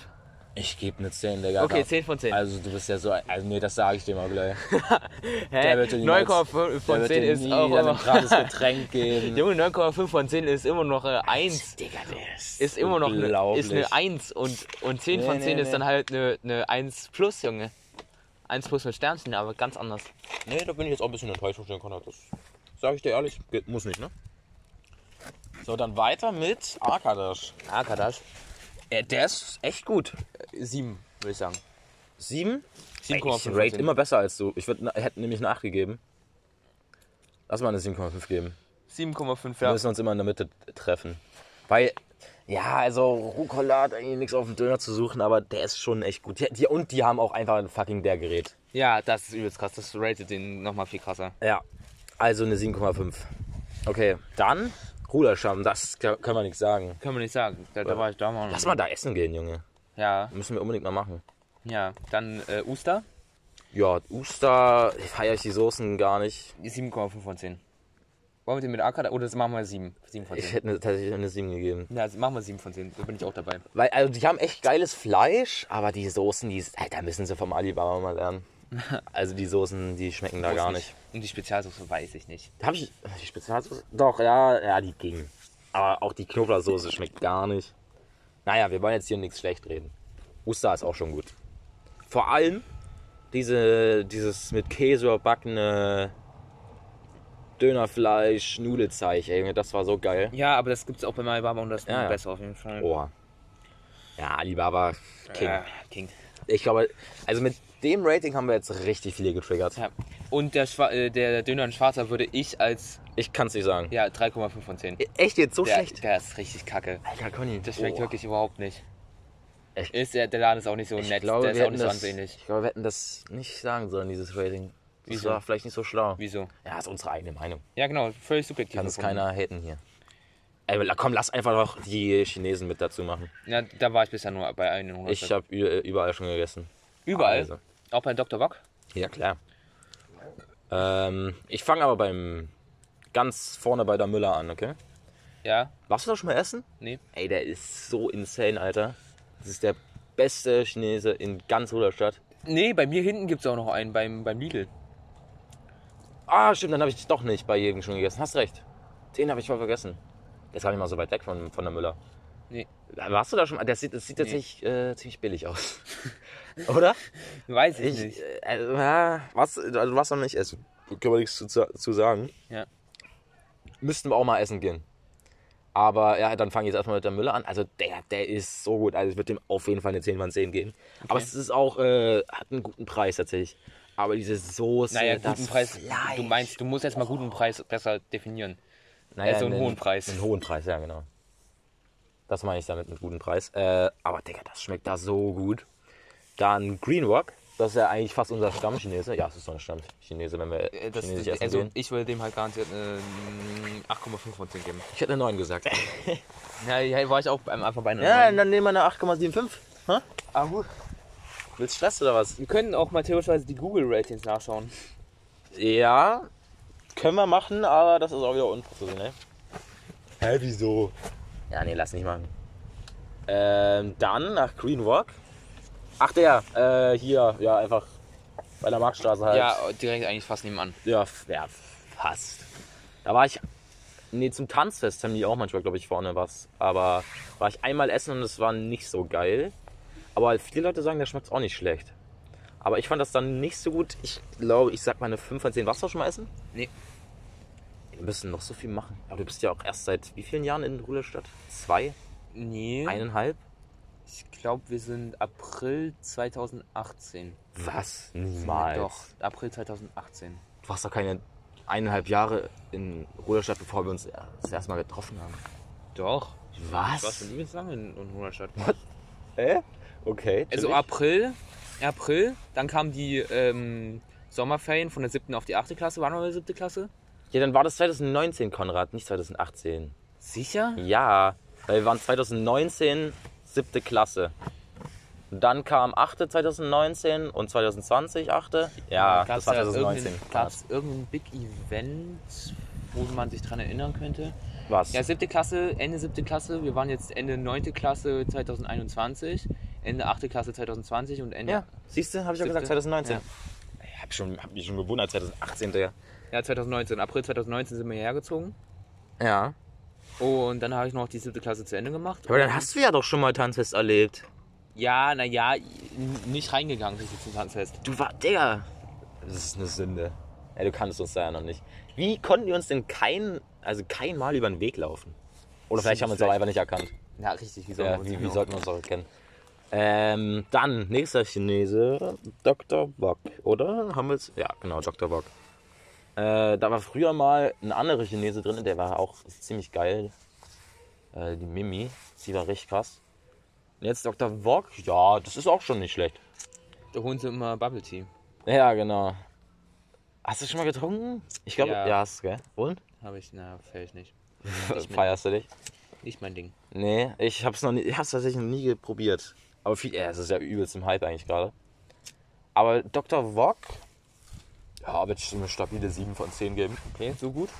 Ich gebe eine 10, Digga. Okay, 10 von 10. Also du bist ja so, ein- also nee, das sage ich dir mal gleich. Hä? Der wird dir niemals- 9,5 von der 10 wird ist nie auch ein immer... gratis Getränk geben. Junge, 9,5 von 10 ist immer noch äh, 1. Digga, der ist, Ist immer noch eine, ist eine 1 und, und 10 Nee, von nee, 10 ist nee. dann halt eine, eine 1 plus, Junge. 1 plus mit Sternchen, aber ganz anders. Nee, da bin ich jetzt auch ein bisschen enttäuscht von Konrad. Das sage ich dir ehrlich. Muss nicht, ne? So, dann weiter mit Arkadash. Arkadash. Ja, der ist echt gut. 7, würde ich sagen. 7? 7,5 Ich von rate 10. immer besser als du. Ich würd, hätte nämlich nachgegeben. Lass mal eine 7,5 geben. 7,5, Wir ja. müssen uns immer in der Mitte treffen. Weil, ja, also Rucola hat eigentlich nichts auf dem Döner zu suchen, aber der ist schon echt gut. Die, die, und die haben auch einfach ein fucking der Gerät. Ja, das ist übelst krass. Das ratet den nochmal viel krasser. Ja, also eine 7,5. Okay, dann Ruderscham, das k- können wir nichts sagen. Können wir nicht sagen. Da, da war ich da mal. Lass mal da essen gehen, Junge. Ja, Müssen wir unbedingt mal machen. ja. Dann äh, Uster. Ja, Uster, feiere ich die Soßen gar nicht. 7,5 von 10. Wollen wir den mit Arkadash? Oder das machen wir 7. 7 von 10. Ich hätte eine, tatsächlich eine 7 gegeben. Ja, also machen wir 7 von 10. Da bin ich auch dabei. Weil, also die haben echt geiles Fleisch, aber die Soßen, die, da müssen sie vom Alibaba mal lernen. Also die Soßen, die schmecken da gar nicht. Und die Spezialsoße weiß ich nicht. Habe ich die Spezialsoße? Doch, ja, ja, die ging. Aber auch die Knoblauchsoße schmeckt gar nicht. Naja, wir wollen jetzt hier nichts schlecht reden. Uster ist auch schon gut. Vor allem diese, dieses mit Käse überbackene Dönerfleisch, Nudelzeig, ey, das war so geil. Ja, aber das gibt es auch bei Alibaba und das ist Ja, ja. besser auf jeden Fall. Oha. Ja, Alibaba King. Ja, King. Ich glaube, also mit dem Rating haben wir jetzt richtig viele getriggert. Ja. Und der, Schwa äh, der Döner in Schwarzer würde ich als Ich kann es nicht sagen. ja 3,5 von 10. Echt jetzt so Der, schlecht? der ist richtig kacke. Alter, Conny. Das schmeckt Oh. wirklich überhaupt nicht. Echt? Ist der, der Laden ist auch nicht so Ich nett. glaube, der ist auch nicht so ansehnlich. ich glaube, wir hätten das nicht sagen sollen, dieses Rating. Das Wieso? war vielleicht nicht so schlau. Wieso? Ja, ist unsere eigene Meinung. Ja, genau, völlig subjektiv. Kann es keiner haten hier. Ey, komm, lass einfach noch die Chinesen mit dazu machen. Ja, da war ich bisher nur bei einem Ich habe überall schon gegessen. Überall. Also. Auch bei Dr. Bock. Ja, klar. Ähm, ich fange aber beim ganz vorne bei der Müller an, okay? Ja, Warst du da schon mal essen? nee. Ey, der ist so insane, Alter. Das ist der beste Chinese in ganz Ruderstadt. Nee, bei mir hinten gibt es auch noch einen beim, beim Lidl. Ah, stimmt, dann habe ich doch nicht bei jedem schon gegessen. Hast recht. Den habe ich voll vergessen. Der ist gar nicht mal so weit weg von, von der Müller. Nee. Warst du da schon mal? Das sieht, das sieht Nee. tatsächlich äh, ziemlich billig aus. Oder? Weiß ich, Ich, nicht. äh, also, was, also du warst noch nicht essen. Können wir nichts zu, zu sagen. Ja. Müssten wir auch mal essen gehen. Aber ja, dann fange ich jetzt erstmal mit der Müller an. Also der, der ist so gut. Also ich würde dem auf jeden Fall eine 10 von 10 geben. Aber es ist auch, äh, hat einen guten Preis tatsächlich. Aber diese Soße, Naja, guten Preis. Fleisch. Du meinst, du musst jetzt mal guten Preis besser definieren. naja, also einen hohen Preis. Einen hohen Preis, ja genau. Das meine ich damit mit gutem Preis. Äh, aber Digga, das schmeckt da so gut. Dann Green Rock. Das ist ja eigentlich fast unser Stammchinese. Ja, es ist so ein Stammchinese, wenn wir Äh, Das, Chinesisch essen also gehen. ich würde dem halt garantiert eine 8,5 von 10 geben. Ich hätte eine 9 gesagt. Ja, ja war ich auch am Anfang bei einer Ja, 9. dann nehmen wir eine 8,75. Hä? Ah, gut. Willst du Stress oder was? Wir können auch mal theoretisch die Google-Ratings nachschauen. Ja, können wir machen, aber das ist auch wieder unprofessionell. Hä, wieso? Ja, nee, lass nicht machen. Ähm, dann nach Green Walk. Ach, der, äh, hier, ja, einfach bei der Marktstraße halt. Ja, direkt eigentlich fast nebenan. Ja, f- ja, fast. Da war ich, nee, zum Tanzfest haben die auch manchmal, glaube ich, vorne was. Aber war ich einmal essen und es war nicht so geil. Aber viele Leute sagen, der schmeckt auch nicht schlecht. Aber ich fand das dann nicht so gut. Ich glaube, ich sag mal eine 5 von 10. Warst du auch schon mal essen? Nee. Wir müssen noch so viel machen. Aber du bist ja auch erst seit wie vielen Jahren in Ruderstadt? Zwei? Nee. Eineinhalb? Ich glaube, wir sind April 2018. Was? Niemals. Doch, April 2018. Du warst doch keine eineinhalb Jahre in Ruderstadt, bevor wir uns das erste Mal getroffen haben. Doch. Was? Ich war schon übelst lange in, in Hohenstadt. Hä? Okay. Also. April, April, dann kamen die ähm, Sommerferien von der siebten auf die achte Klasse. Waren wir in der siebte Klasse? Ja, dann war das 2019, Konrad, nicht 2018. Sicher? Ja, weil wir waren 2019 siebte Klasse. Dann kam 8. 2019 und 2020 8. Ja, das war 2019. Gab es irgendein Big Event, wo man sich dran erinnern könnte? Was? Ja, siebte Klasse, Ende siebte Klasse. Wir waren jetzt Ende neunte Klasse 2021, Ende achte Klasse 2020 und Ende. Ja, siehst du, habe ich ja gesagt, Siebte? 2019. Ja. Ich hab, schon, hab mich schon gewundert, 2018. Der. Ja, 2019. April 2019 sind wir hergezogen. Ja. Und dann habe ich noch die siebte Klasse zu Ende gemacht. Aber dann hast du ja doch schon mal Tanzfest erlebt. Ja, naja, nicht reingegangen richtig zum Tanzfest. Du war, Digga. Das ist eine Sünde. Ja, du kannst uns da ja noch nicht. Wie konnten wir uns denn kein, also kein Mal über den Weg laufen? Oder vielleicht haben wir uns auch einfach nicht erkannt. Ja, richtig. Wie, sollen Ja, wir uns wie, wie sollten wir uns auch erkennen? Ähm, dann, nächster Chinese, Dr. Bock, oder? Haben wir jetzt? Ja, genau, Dr. Bock. Äh, da war früher mal ein anderer Chinese drin, der war auch ziemlich geil. Äh, die Mimi, sie war richtig krass. Und jetzt Dr. Wok, ja, das ist auch schon nicht schlecht. Da holen sie immer Bubble Tea. Ja, genau. Hast du schon mal getrunken? Ich glaube, ja. Ja. hast du, gell? Und? Habe ich, na, fällt nicht. Feierst du dich? Nicht mein Ding. Nee, ich hab's noch nie, ich hab's tatsächlich noch nie probiert. Aber viel, ja, es ist ja übelst im Hype eigentlich gerade. Aber Dr. Wok, ja, wird schon eine stabile 7 von 10 geben. Okay, so gut?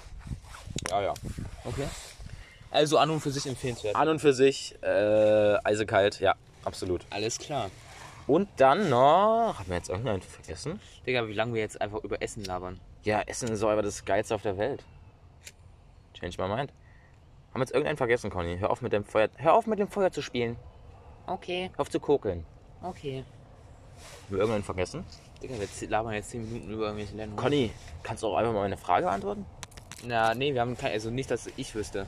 Ja, ja. Okay. Also an und für sich empfehlenswert. An und für sich, äh, eisekalt, ja, absolut. Alles klar. Und dann noch, haben wir jetzt irgendeinen vergessen? Digga, wie lange wir jetzt einfach über Essen labern. Ja, Essen ist so einfach das Geilste auf der Welt. Change my mind. Haben wir jetzt irgendeinen vergessen, Conny? Hör auf mit dem Feuer, hör auf mit dem Feuer zu spielen. Okay, Hör auf zu kokeln. okay. Haben wir irgendeinen vergessen? Digga, wir labern jetzt 10 Minuten über irgendwelche Länder. Conny, kannst du auch einfach mal meine Frage beantworten? Na, nee, wir haben kein, also nicht, dass ich wüsste.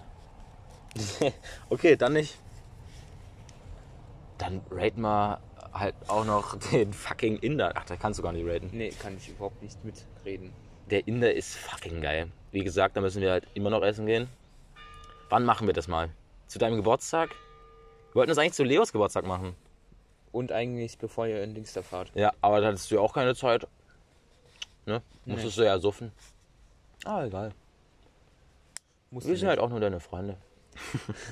okay, dann nicht. Dann rate mal halt auch noch den fucking Inder. Ach, da kannst du gar nicht raten. Nee, kann ich überhaupt nicht mitreden. Der Inder ist fucking geil. Wie gesagt, da müssen wir halt immer noch essen gehen. Wann machen wir das mal? Zu deinem Geburtstag? Wir wollten das eigentlich zu Leos Geburtstag machen. Und eigentlich, bevor ihr in Dings da fahrt. Ja, aber da hattest du ja auch keine Zeit. Ne? Musstest du ja suffen. Ah, egal. Muss Wir sind halt auch nur deine Freunde.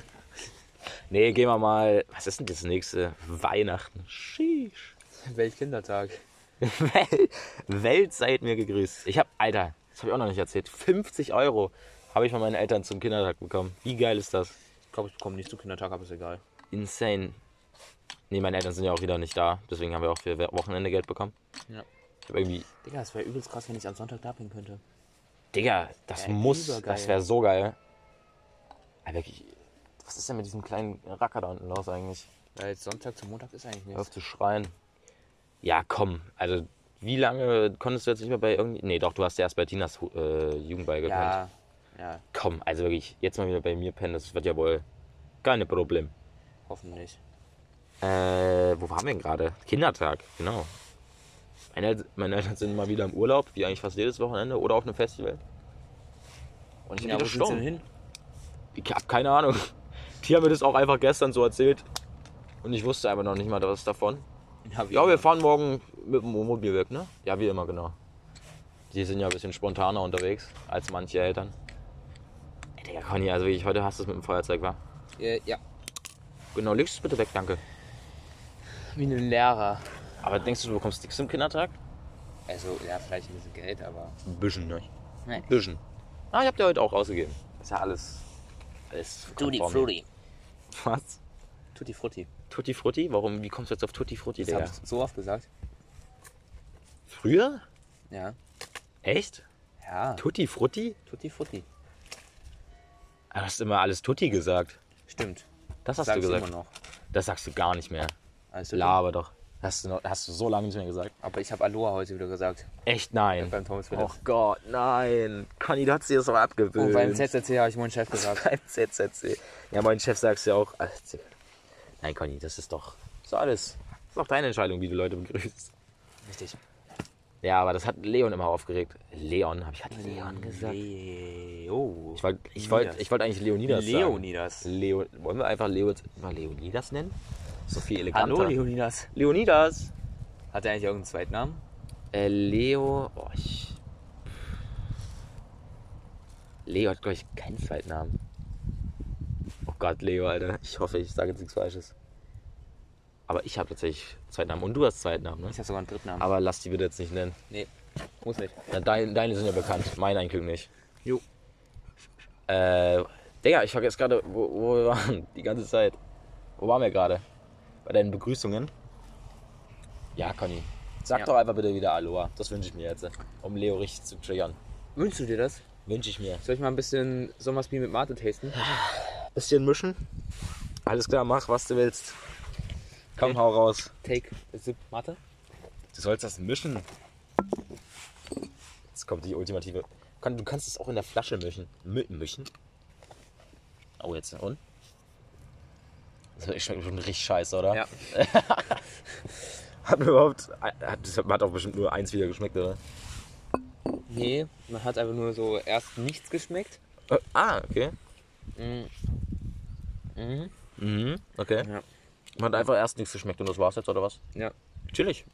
nee, gehen wir mal. Was ist denn das nächste? Weihnachten. Sheesh. Weltkindertag. Welt, Welt seid mir gegrüßt. Ich habe, Alter, das habe ich auch noch nicht erzählt. 50 Euro habe ich von meinen Eltern zum Kindertag bekommen. Wie geil ist das? Ich glaube, ich bekomme nicht zu Kindertag, aber ist egal. Insane. Nee, meine Eltern sind ja auch wieder nicht da. Deswegen haben wir auch für Wochenende Geld bekommen. Ja. Ich habe irgendwie, Digga, es wäre übelst krass, wenn ich am Sonntag da bin könnte. Digga, das Ja, muss, übergeil. das wäre so geil. Aber wirklich, was ist denn mit diesem kleinen Racker da unten los eigentlich? Weil Sonntag zum Montag ist eigentlich Hör auf nichts. zu schreien. Ja, komm. Also, wie lange konntest du jetzt nicht mehr bei irgendwie. Nee, doch, du hast ja erst bei Tinas äh, Jugendball gepennt. Ja, ja, Komm, also wirklich, jetzt mal wieder bei mir pennen, das wird ja wohl keine Problem. hoffentlich. Äh, wo waren wir denn gerade? Kindertag, genau. Meine, meine Eltern sind mal wieder im Urlaub, wie eigentlich fast jedes Wochenende, oder auf einem Festival. Und ich Ja, bin wo wieder hin? Ich hab keine Ahnung. Die haben mir das auch einfach gestern so erzählt. Und ich wusste aber noch nicht mal was davon. Ja, wie Ja, wir fahren morgen mit dem Wohnmobil weg, ne? Ja, wie immer, genau. Die sind ja ein bisschen spontaner unterwegs als manche Eltern. Ey, Digga, Conny, also wirklich, heute hast du es mit dem Feuerzeug, wa? Äh, ja, Genau, legst es bitte weg, danke. Wie ein Lehrer. Aber denkst du, du bekommst nichts zum Kindertag? Also, ja, vielleicht ein bisschen Geld, aber. Ein bisschen, ne? Nein. Bisschen. Ah, ich hab dir heute auch ausgegeben. Ist ja alles. alles Tutti. Frutti. Was? Tutti Frutti. Tutti Frutti? Warum, wie kommst du jetzt auf Tutti Frutti, Das Digga? ich so oft gesagt. Früher? Ja. Echt? Ja, Tutti Frutti? Tutti Frutti. Du hast immer alles Tutti gesagt. Stimmt. Das hast Sag du ich gesagt. immer noch. Das sagst du gar nicht mehr. Also, Laber doch. Hast du, noch, hast du so lange nicht mehr gesagt? Aber ich habe Aloha heute wieder gesagt. Echt nein. Beim Thomas Oh Philips. Gott, nein. Conny, du hast dir das doch abgewöhnt. Und beim ZZC habe ich meinen Chef gesagt. beim ZZC. Ja, mein Chef sagt ja auch. Nein, Conny, das ist doch. So alles. Das ist auch deine Entscheidung, wie du Leute begrüßt. Richtig. Ja, aber das hat Leon immer aufgeregt. Leon, habe ich halt Leon gesagt? Leo. Ich wollte ich wollt, ich wollt eigentlich Leonidas sagen. Leonidas. Leo, wollen wir einfach Leo, mal Leonidas nennen? So viel eleganter. Hallo Leonidas. Leonidas. Hat er eigentlich irgendeinen Zweitnamen? Äh, Leo. Oh, ich, Leo hat, glaube ich, keinen Zweitnamen. Oh Gott, Leo, Alter. Ich hoffe, ich sage jetzt nichts Falsches. Aber ich habe tatsächlich Zweitnamen. Und du hast Zweitnamen, ne? Ich habe sogar einen Drittnamen. Aber lass die bitte jetzt nicht nennen. nee, muss nicht. Na, dein, deine sind ja bekannt, meine eigentlich nicht. Jo. Äh, Digga, ich vergesse gerade, wo, wo wir waren, die ganze Zeit. Wo waren wir gerade? Bei deinen Begrüßungen? Ja, Conny. Sag Ja. doch einfach bitte wieder Aloha. Das wünsche ich mir jetzt, um Leo richtig zu triggern. Wünschst du dir das? Wünsche ich mir. Soll ich mal ein bisschen Sommersbier mit Mate tasten? Bisschen mischen. Alles klar, mach, was du willst. Komm, hau raus. Take a sip Mate? Du sollst das mischen. Jetzt kommt die ultimative. Du kannst es auch in der Flasche mischen. Mischen? Oh, jetzt. Und? Das schmeckt bestimmt richtig scheiße, oder? Ja. Hat überhaupt. Hat, das hat auch bestimmt nur eins wieder geschmeckt, oder? Nee, man hat einfach nur so erst nichts geschmeckt. Äh, ah, okay. Mhm. Mhm. Mhm, okay. Ja. Man hat einfach erst nichts geschmeckt und das war's jetzt, oder was? Ja. Chillig.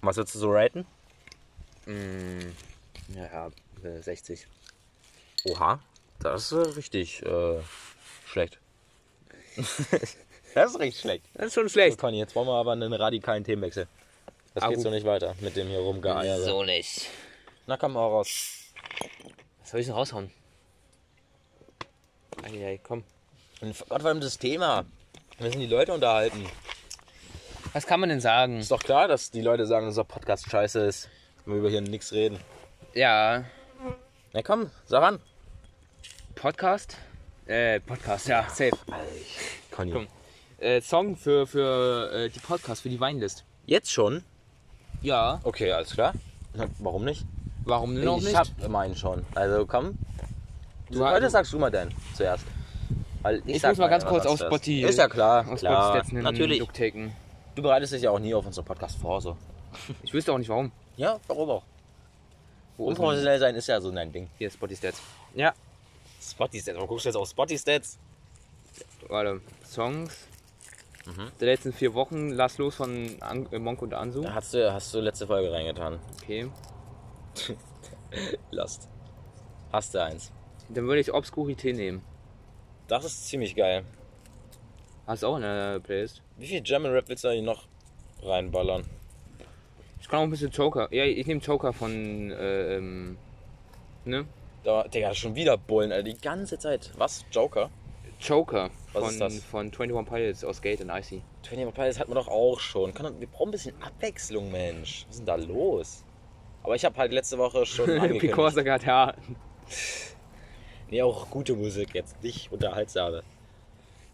Was würdest du so raten? Mm, ja, ja, äh, 60. Oha, das ist äh, richtig äh, schlecht. das ist richtig schlecht. Das ist schon So, schlecht. Conny, jetzt wollen wir aber einen radikalen Themenwechsel. Das Ah, geht so nicht weiter mit dem hier rumgeeiere. So nicht. Na komm, hau raus. Was soll ich denn raushauen? Eieiei, komm. Und Gott, vor allem das Thema. Wir müssen die Leute unterhalten. Was kann man denn sagen? Ist doch klar, dass die Leute sagen, dass unser Podcast scheiße ist. Wenn wir über hier nichts reden. Ja, Na komm, sag an. Podcast? Äh, Podcast, ja, safe. Conny. Komm. Äh, Song für, für äh, die Podcast, für die Weinlist. Jetzt schon? Ja, Okay, alles klar. Na, Warum nicht? warum denn noch ich nicht? hab meinen schon. Also komm. Du, Du- heute sagst du mal deinen zuerst. Weil Ich sag muss mal ganz kurz auf zuerst. Spotify- Ist ja klar, Aus klar. Spotify einen Natürlich. Look taken. Du bereitest dich ja auch nie auf unseren Podcast vor, so. Ich wüsste auch nicht warum. Ja, warum auch? Wo ist denn- Unprofessionell sein ist ja so ein Ding. Hier, Spotify Stats. Ja, Spotty Stats. Warum guckst du jetzt auf Spotty Stats? warte. Songs. Mhm. Der letzten vier Wochen, Lass los von An äh, Monk und Ansu. Hast du, hast du letzte Folge reingetan? Okay. Lost. Hast du eins. Dann würde ich Obscurité nehmen. Das ist ziemlich geil. Hast du auch in der Playlist? Wie viel German Rap willst du eigentlich noch reinballern? Ich kann auch ein bisschen Joker. Ja, ich nehme Joker von. Äh, ähm, ne? Da, Digga, schon wieder Bullen, Alter. Die ganze Zeit. Was? Joker? Joker Was von, ist das? von 21 Pilots aus Gate und Icy. 21 Pilots hatten wir doch auch schon. Kann, wir brauchen ein bisschen Abwechslung, Mensch. Was ist denn da los? Aber ich habe halt letzte Woche schon angekündigt. Picorsa GTA. Nee, auch gute Musik, jetzt nicht unterhaltsame.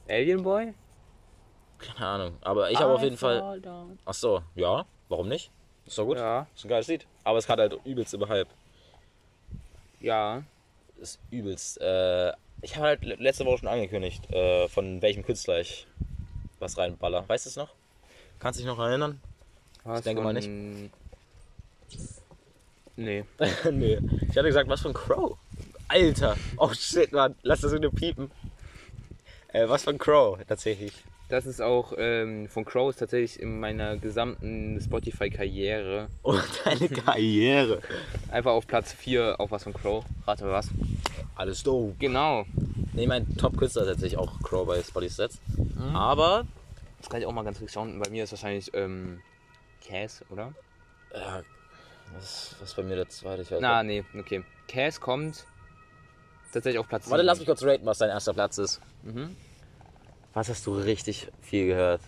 Alien Boy? Keine Ahnung. Aber ich habe auf jeden Fall. Ach so, ja. Warum nicht? Ist doch gut. Ja, Ist ein geiles Lied. Aber es hat halt übelst überhalb. Ja. Ist übelst. Äh, ich habe halt le- letzte Woche schon angekündigt, äh, von welchem Künstler ich was reinballer. Weißt du es noch? Kannst du dich noch erinnern? Was denke mal von- Nee. nee. Ich hatte gesagt, was von Crow? Alter. Oh shit, Mann. Lass das wieder piepen. Äh, was von Crow, tatsächlich. Das ist auch ähm, von Crow ist tatsächlich in meiner gesamten Spotify-Karriere Und deine Karriere. einfach auf Platz 4 auf was von Crow. Rate mal was. Alles doof. Genau. Nee, mein Top-Künstler ist tatsächlich auch Crow bei Spotify Stats. Aber, Das kann ich auch mal ganz kurz schauen. Bei mir ist wahrscheinlich ähm, Cass, oder? äh, was, was bei mir der zweite? Ich weiß Na, nicht. nee, okay. Cass kommt tatsächlich auf Platz Warte, 7. lass mich kurz raten, was dein erster Platz ist. Mhm. Was hast du richtig viel gehört?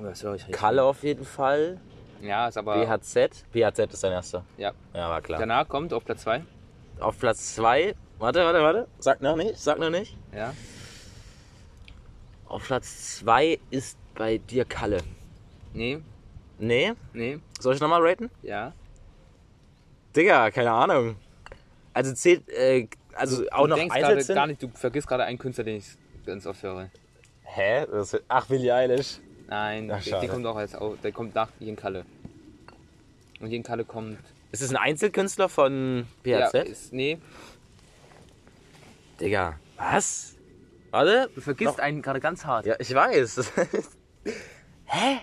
Das höre ich richtig. Kalle auf jeden Fall. Ja, ist aber. BHZ. BHZ ist dein erster. Ja. Ja, war klar. Danach kommt auf Platz 2. Auf Platz 2. Warte, warte, warte. Sag noch nicht. Sag noch nicht. Ja. Auf Platz 2 ist bei dir Kalle. Nee, Nee? nee, Soll ich nochmal raten? ja. Digga, keine Ahnung. Also zählt, äh, also auch du noch denkst gerade Einzelnen? gar nicht, du vergisst gerade einen Künstler, den ich ganz oft höre. Hä? Das, ach, Billie Eilish. Nein, Ach, der, schade. der kommt auch als au- der kommt nach Jen Kalle. Und Jen Kalle kommt. Ist es ein Einzelkünstler von Ja, BHZ? ist, nee, Digga, was? Warte. du vergisst Noch- einen gerade ganz hart. Ja, ich weiß. Hä?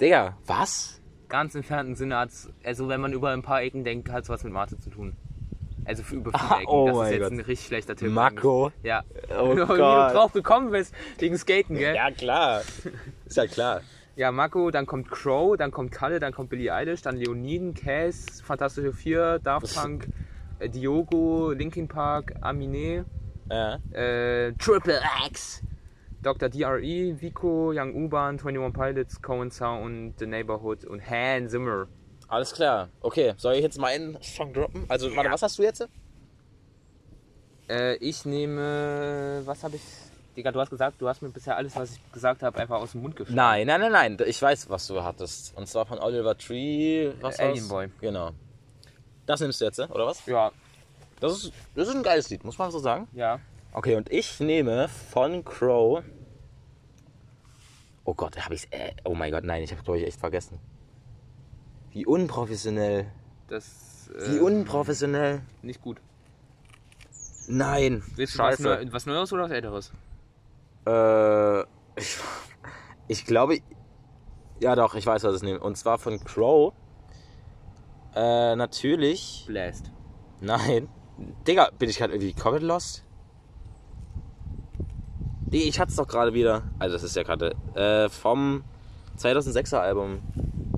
Digga, was? ganz entfernten Sinne hat also wenn man über ein paar Ecken denkt, hat es was mit Mate zu tun. Also für über viele Ecken. oh das ist jetzt Gott. ein richtig schlechter Tipp. Marco. Ja. Oh Wie du drauf gekommen bist, wegen Skaten, gell? Ja, klar. Ist ja klar. Ja, Marco, dann kommt Crow, dann kommt Kalle, dann kommt Billie Eilish, dann Leoniden, Cass, Fantastische Vier, Daft Punk, äh, Diogo, Linkin Park, Aminé, Ja. äh, Triple X, Dr. DRE, Vico, Young U-Bahn, 21 Pilots, Cohen Sound, The Neighborhood und Hans Zimmer. Alles klar. Okay, soll ich jetzt mal einen Song droppen? Also, warte, was hast du jetzt? Äh, ich nehme, was habe ich, Digga, du hast gesagt, du hast mir bisher alles, was ich gesagt habe, einfach aus dem Mund geschlagen. Nein, nein, nein, nein. Ich weiß, was du hattest. Und zwar von Oliver Tree. Was Äh, Alien? Boy. Genau. Das nimmst du jetzt, oder was? Ja, Das ist, das ist ein geiles Lied, muss man so sagen. ja. Okay, und ich nehme von Crow. Oh Gott, habe ich äh, Oh mein Gott, nein, ich habe glaube ich echt vergessen. Wie unprofessionell. Das, Wie äh, unprofessionell. nicht gut. Nein. Willst du was, Scheiße. Neu was Neues oder was Älteres? Äh, ich, ich glaube. Ja, doch, ich weiß, was ich nehme. Und zwar von Crow. Äh, natürlich. Blast. Nein. Digga, bin ich gerade irgendwie komplett lost? Nee, ich hatte es doch gerade wieder. Also, das ist ja gerade. Äh, vom 2006er Album.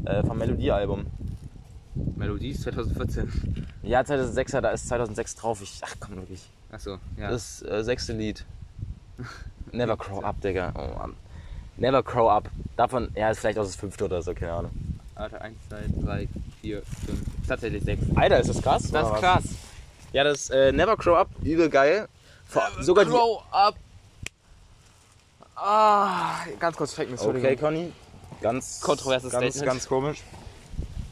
Äh, vom Melodie-Album. Melodie ist 2014. Ja, 2006er, da ist 2006 drauf. Ich, ach komm, wirklich. Achso, ja. Das äh, sechste Lied. Never Crow Up, Digga. Oh Mann. Never Crow Up. Davon, ja, ist vielleicht auch das fünfte oder so, keine Ahnung. Warte, 1, 2, 3, 4, 5. Tatsächlich 6. Alter, ist das krass? Das ist krass. Ja, das äh, Never Crow Up, übel geil. Vor, sogar die. Grow up. Ah, ganz kurz strecken, Okay, Conny. Ganz Kontroverses ganz, Statement. ganz komisch.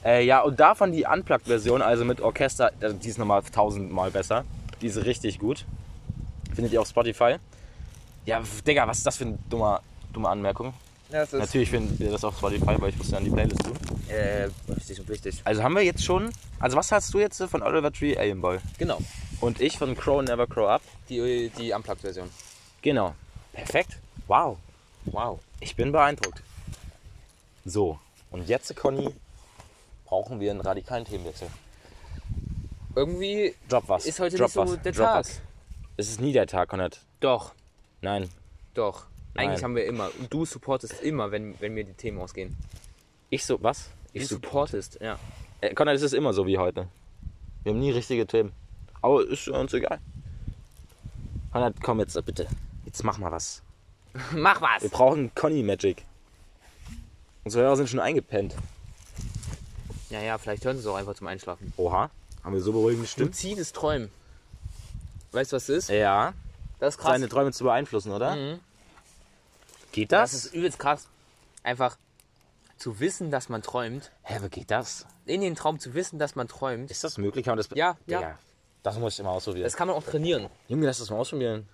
Äh, ja, und davon die Unplugged-Version, also mit Orchester, also die ist nochmal tausendmal besser. Die ist richtig gut. Findet ihr auf Spotify. Ja, Digga, was ist das für eine dumme, dumme Anmerkung? Ja, Natürlich findet ihr das auf Spotify, weil ich muss ja an die Playlist tun. äh, richtig und wichtig. Also haben wir jetzt schon. Also was hast du jetzt von Oliver Tree Alien Boy? Genau. Und ich von Crow Never Crow Up? Die, die Unplugged-Version. Genau. Perfekt. Wow. Wow. Ich bin beeindruckt. So, und jetzt, Conny, brauchen wir einen radikalen Themenwechsel. Irgendwie Drop was. ist heute Drop nicht so was. der Drop Tag. Was. Es ist nie der Tag, Konrad. Doch, Nein. doch. Eigentlich Nein. haben wir immer. Und du supportest immer, wenn, wenn mir die Themen ausgehen. Ich so, was? Ich supportest, ja. äh, Konrad, es ist immer so wie heute. Wir haben nie richtige Themen. Aber ist uns egal. Konrad, komm jetzt, äh, bitte. Jetzt mach mal was. Mach was! Wir brauchen Conny Magic. Unsere Hörer sind schon eingepennt. Ja, ja, vielleicht hören sie es auch einfach zum Einschlafen. Oha. Haben wir so beruhigende Stimmen? Luzides Träumen. Weißt du, was das ist? Ja. Das ist krass. Seine Träume zu beeinflussen, oder? Mhm. Geht Das das? ist übelst krass. Einfach zu wissen, dass man träumt. Hä, wie geht das? In den Traum zu wissen, dass man träumt. Ist das möglich? Kann man das Ja, Digga, ja. Das muss ich mal ausprobieren. Das kann man auch trainieren. Junge, lass das mal ausprobieren.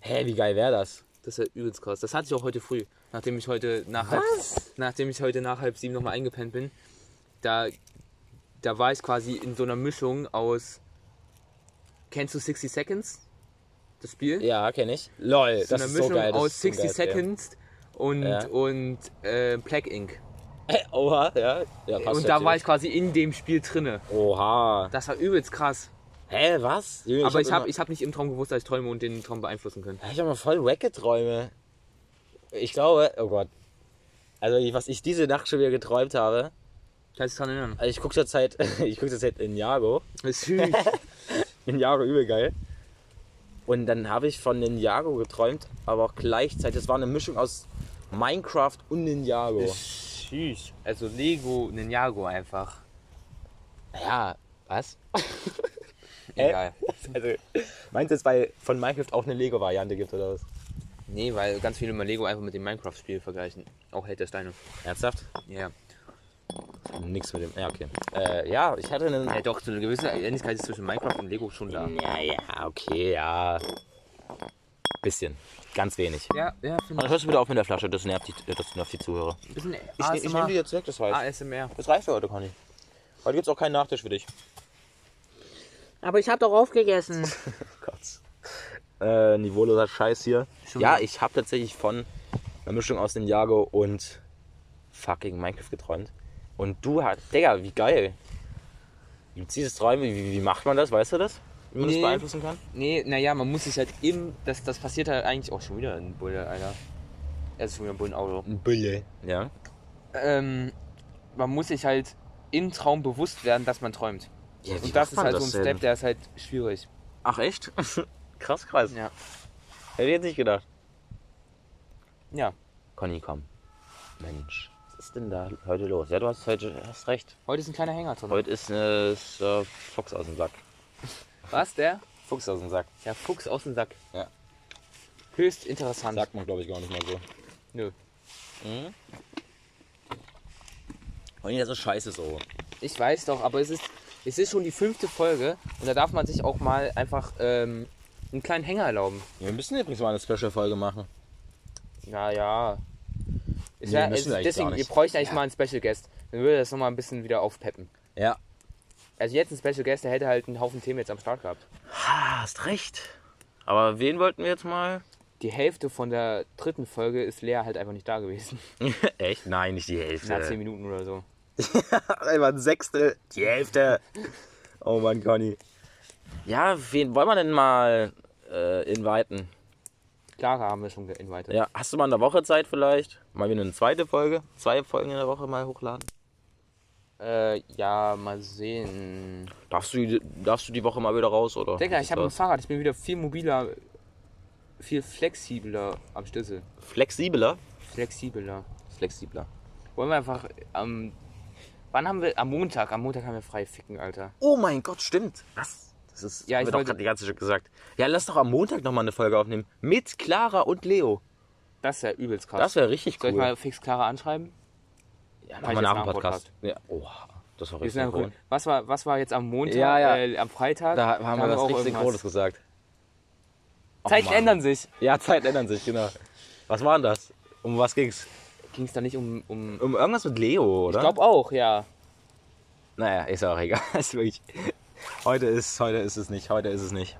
Hä, wie geil wäre das? Das ist ja übelst krass. Das hatte ich auch heute früh, nachdem ich heute nach halb, nachdem ich heute nach halb sieben nochmal eingepennt bin. Da, da war ich quasi in so einer Mischung aus. Kennst du 60 Seconds? Das Spiel? Ja, kenne ich. Lol, so das eine ist Mischung so geil. Aus ist so 60 geil, Seconds und, Ja. und äh, Black Ink. Ja. Oha, ja. ja passt Und da war ich quasi in dem Spiel drinne. Oha. Das war übelst krass. Hä, was? Junge, Aber ich habe ich hab nicht im Traum gewusst, dass ich träume und den Traum beeinflussen kann. Ich habe mal voll wacke Träume. Ich glaube, oh Gott. Also, was ich diese Nacht schon wieder geträumt habe. Kannst du dich dran erinnern? Also, ich gucke zurzeit, ich gucke zurzeit in Jago. Süß. In Jago übel geil. Und dann habe ich von Ninjago geträumt, aber auch gleichzeitig, es war eine Mischung aus Minecraft und Ninjago. Süß. Also Lego Ninjago einfach. Ja, was? Egal. Also, meinst du jetzt, weil von Minecraft auch eine Lego-Variante gibt oder was? Nee, weil ganz viele immer Lego einfach mit dem Minecraft-Spiel vergleichen. Auch Held der Steine. Ernsthaft? Ja. Nix mit dem. Ja, okay. Äh, ja, ich hatte einen. Ja doch, so eine gewisse Ähnlichkeit ist zwischen Minecraft und Lego schon da. Ja, ja, okay, ja. Bisschen. Ganz wenig. Ja, ja, Und dann hörst du bitte auf mit der Flasche, das nervt die, das nervt die Zuhörer. Ein bisschen Ich, ich nehme die jetzt weg, das reicht. ASMR. Das reicht für heute, Conny. Heute gibt's auch keinen Nachtisch für dich. Aber ich hab doch aufgegessen. Gott. Äh, niveauloser Scheiß hier. Schon ja, ich habe tatsächlich von einer Mischung aus Ninjago und fucking Minecraft geträumt. Und du hast, Digga, wie geil. Gibt es dieses Träumen? Wie, wie macht man das? Weißt du das? Wie man Nee. das beeinflussen kann? Nee, naja, man muss sich halt im. Das, das passiert halt eigentlich auch schon wieder ein Bulle, Alter. Er ist schon wieder ein Bullenauto. Ein Bulle. Ja. Ähm, man muss sich halt im Traum bewusst werden, dass man träumt. ja Und das ist halt so ein Step, der ist halt schwierig. Ach echt? krass, krass. Ja. Hätte ich jetzt nicht gedacht. Ja. Conny, komm. Mensch, was ist denn da heute los? Ja, du hast heute hast recht. Heute ist ein kleiner Hänger drin. Heute ist ist, äh, Fuchs aus dem Sack. Was, der? Fuchs aus dem Sack. Der Fuchs aus dem Sack. Ja. Höchst interessant. Sagt man, glaube ich, gar nicht mal so. Nö. Mhm. Und das ist scheiße so. Ich weiß doch, aber es ist, es ist schon die fünfte Folge und da darf man sich auch mal einfach ähm, einen kleinen Hänger erlauben. Wir müssen übrigens mal eine Special-Folge machen. Naja. Ist Nee, ja, wir eigentlich deswegen, gar ihr nicht. bräucht eigentlich mal einen Special Guest. Dann würde das nochmal ein bisschen wieder aufpeppen. Ja. Also jetzt ein Special Guest, der hätte halt einen Haufen Themen jetzt am Start gehabt. Ah, hast recht. Aber wen wollten wir jetzt mal? Die Hälfte von der dritten Folge ist Lea halt einfach nicht da gewesen. Echt? Nein, nicht die Na, Hälfte. zehn Minuten oder so. Einfach ein Sechstel. Die Hälfte. Oh Mann, Conny. Ja, wen wollen wir denn mal äh, inviten? Clara haben wir schon geinvited. Ja, hast du mal in der Woche Zeit vielleicht? Mal wieder eine zweite Folge? Zwei Folgen in der Woche mal hochladen? Äh, ja, mal sehen. Darfst du, darfst du die Woche mal wieder raus, oder? Digga, ich habe ein? Fahrrad. Ich bin wieder viel mobiler, viel flexibler am Schlüssel. Flexibler? Flexibler. Flexibler. Wollen wir einfach am. wann haben wir? Am Montag. Am Montag haben wir frei ficken, Alter. Oh mein Gott, stimmt. Was? Das ist, Ja, ich wollte- gerade die ganze Zeit gesagt. Ja, lass doch am Montag nochmal eine Folge aufnehmen. Mit Clara und Leo. Das ist ja übelst krass. Das wäre richtig Soll cool. ich mal fix Clara anschreiben? ja, mach nach dem Podcast. Ja, oha, das war richtig cool. was, war, was war jetzt am Montag? Ja, ja. Äh, am Freitag? Da haben wir das auch richtig. Großes gesagt. Och, Zeiten Mann. ändern sich. Ja, Zeiten ändern sich, genau. Was war denn das? Um was ging's? Ging es da nicht um. um Um irgendwas mit Leo, oder? ich glaube auch, ja. Naja, ist auch egal. ist wirklich, heute, ist, heute ist es nicht. Heute ist es nicht.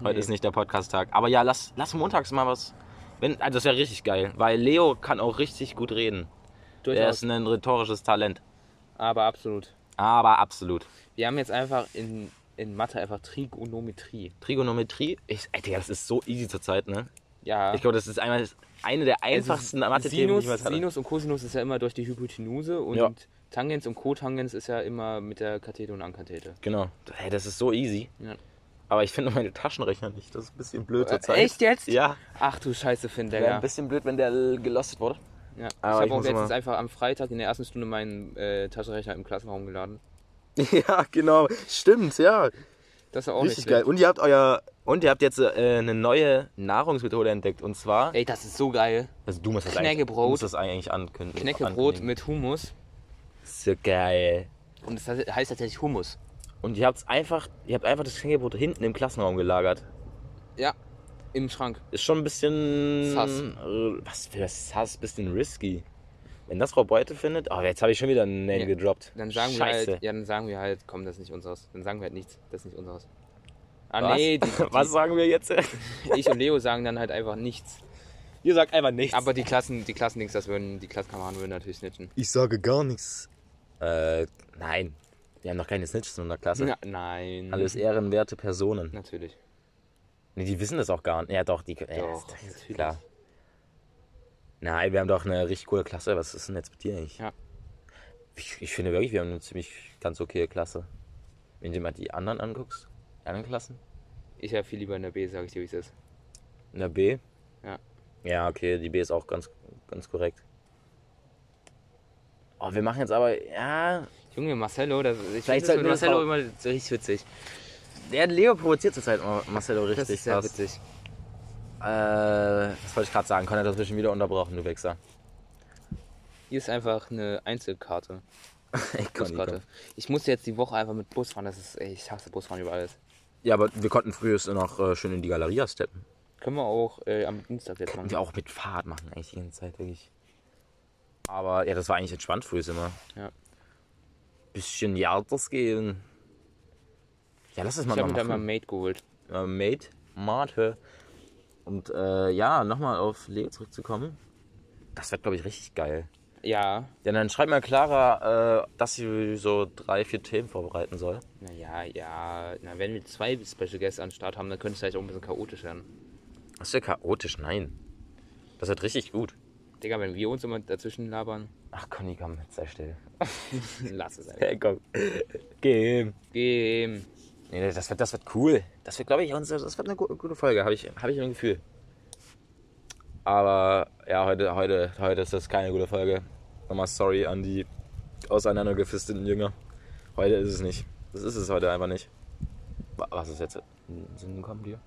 Heute Nee. ist nicht der Podcast-Tag. Aber ja, lass, lass montags mal was. Wenn, also das wäre richtig geil, weil Leo kann auch richtig gut reden. Er Durchaus. ist ein rhetorisches Talent. Aber absolut. Aber absolut. Wir haben jetzt einfach in, in Mathe einfach Trigonometrie. Trigonometrie, ich, ey, Digga, das ist so easy zur Zeit, ne? Ja. Ich glaube, das ist einmal eine der einfachsten Also Mathe-Themen, die Sinus, ich hatte. Sinus und Cosinus ist ja immer durch die Hypotenuse und Ja. Tangens und Cotangens ist ja immer mit der Kathete und Ankathete. Genau. Hey, das ist so easy. Ja. Aber ich finde meine Taschenrechner nicht. Das ist ein bisschen blöd zur Äh, Zeit. echt jetzt? Ja. Ach du Scheiße, Finn, Wäre Digga. ein bisschen blöd, wenn der gelostet wurde. Ja. Ich Aber habe ich auch muss letztens einfach am Freitag in der ersten Stunde meinen äh, Taschenrechner im Klassenraum geladen. ja, genau. Stimmt, ja. Das war auch Richtig nicht geil. Und ihr habt euer und ihr habt jetzt äh, eine neue Nahrungsmethode entdeckt und zwar Ey, das ist so geil. also du musst das Knäckebrot. eigentlich, musst das eigentlich ankündigen. Knäckebrot mit Hummus. So geil. Und das heißt tatsächlich Hummus. Und ihr habt's einfach ihr habt einfach das Knäckebrot hinten im Klassenraum gelagert. Ja. Im Schrank. Ist schon ein bisschen Sass. äh, was für das Sass, bisschen risky. Wenn das Frau Beute findet, oh, jetzt habe ich schon wieder einen Name Ja. gedroppt. Dann sagen Scheiße. wir halt, ja, dann sagen wir halt, komm, das ist nicht unseres. Dann sagen wir halt nichts, das ist nicht unseres. Ah Was? nee, die, die, Was sagen wir jetzt? ich und Leo sagen dann halt einfach nichts. Ihr sagt einfach nichts. Aber die Klassen, die Klassendings, das würden, die Klassenkameraden würden natürlich snitchen. ich sage gar nichts. Äh, nein. Wir haben noch keine Snitches in der Klasse. Na, nein. Alles ehrenwerte Personen. Natürlich. Nee, die wissen das auch gar nicht. Ja, doch, die. Ja, Doch, ist, ist natürlich. klar. Nein, wir haben doch eine richtig coole Klasse. Was ist denn jetzt mit dir eigentlich? Ja. Ich, ich finde wirklich, wir haben eine ziemlich ganz okay Klasse. Wenn du mal die anderen anguckst, die anderen Klassen. Ich wäre viel lieber in der B, sag ich dir, wie es ist. In der B? Ja. Ja, okay, die B ist auch ganz, ganz korrekt. Oh, wir machen jetzt aber, ja, Junge, Marcello, das, ich Vielleicht finde das das Marcello immer so richtig witzig. der Leo provoziert zurzeit Mar- Marcelo richtig. Das ist sehr krass. witzig. Äh, was wollte ich gerade sagen? Conny hat dazwischen wieder unterbrochen, du Wichser. Hier ist einfach eine Einzelkarte. Buskarte. komm. Ich musste jetzt die Woche einfach mit Bus fahren. Das ist, ey, ich hasse Busfahren über alles. Ja, aber wir konnten früher noch äh, schön in die Galeria steppen. Können wir auch äh, am Dienstag jetzt Könnten machen. wir auch mit Fahrrad machen, eigentlich die ganze Zeit, wirklich. Aber ja, das war eigentlich entspannt früher immer. Ja. Bisschen Jalters gehen. Ja, lass das mal Ich habe mir da mal. Mate geholt. äh, Mate, Mate. Und äh, ja, nochmal auf Leo zurückzukommen. Das wird, glaube ich, richtig geil. Ja, Ja, dann schreib mal Clara, äh, dass sie so drei, vier Themen vorbereiten soll. naja, ja. Na, wenn wir zwei Special Guests an den Start haben, dann könnte es vielleicht auch ein bisschen chaotisch werden. Das ist ja chaotisch, nein. Das wird richtig gut. Digga, wenn wir uns immer dazwischen labern, Ach, Conny, komm, sei still. lass es einfach. Hey, komm. Geh. Geh. Nee, das wird, das wird cool. Das wird, glaube ich, uns- das wird eine gu- gute Folge, habe ich, hab ich ein Gefühl. Aber ja, heute, heute, heute ist das keine gute Folge. Nochmal sorry an die auseinandergefisteten Jünger. Heute ist es nicht. Das ist es heute einfach nicht. Wa- Was ist jetzt Sinn gekommen dir?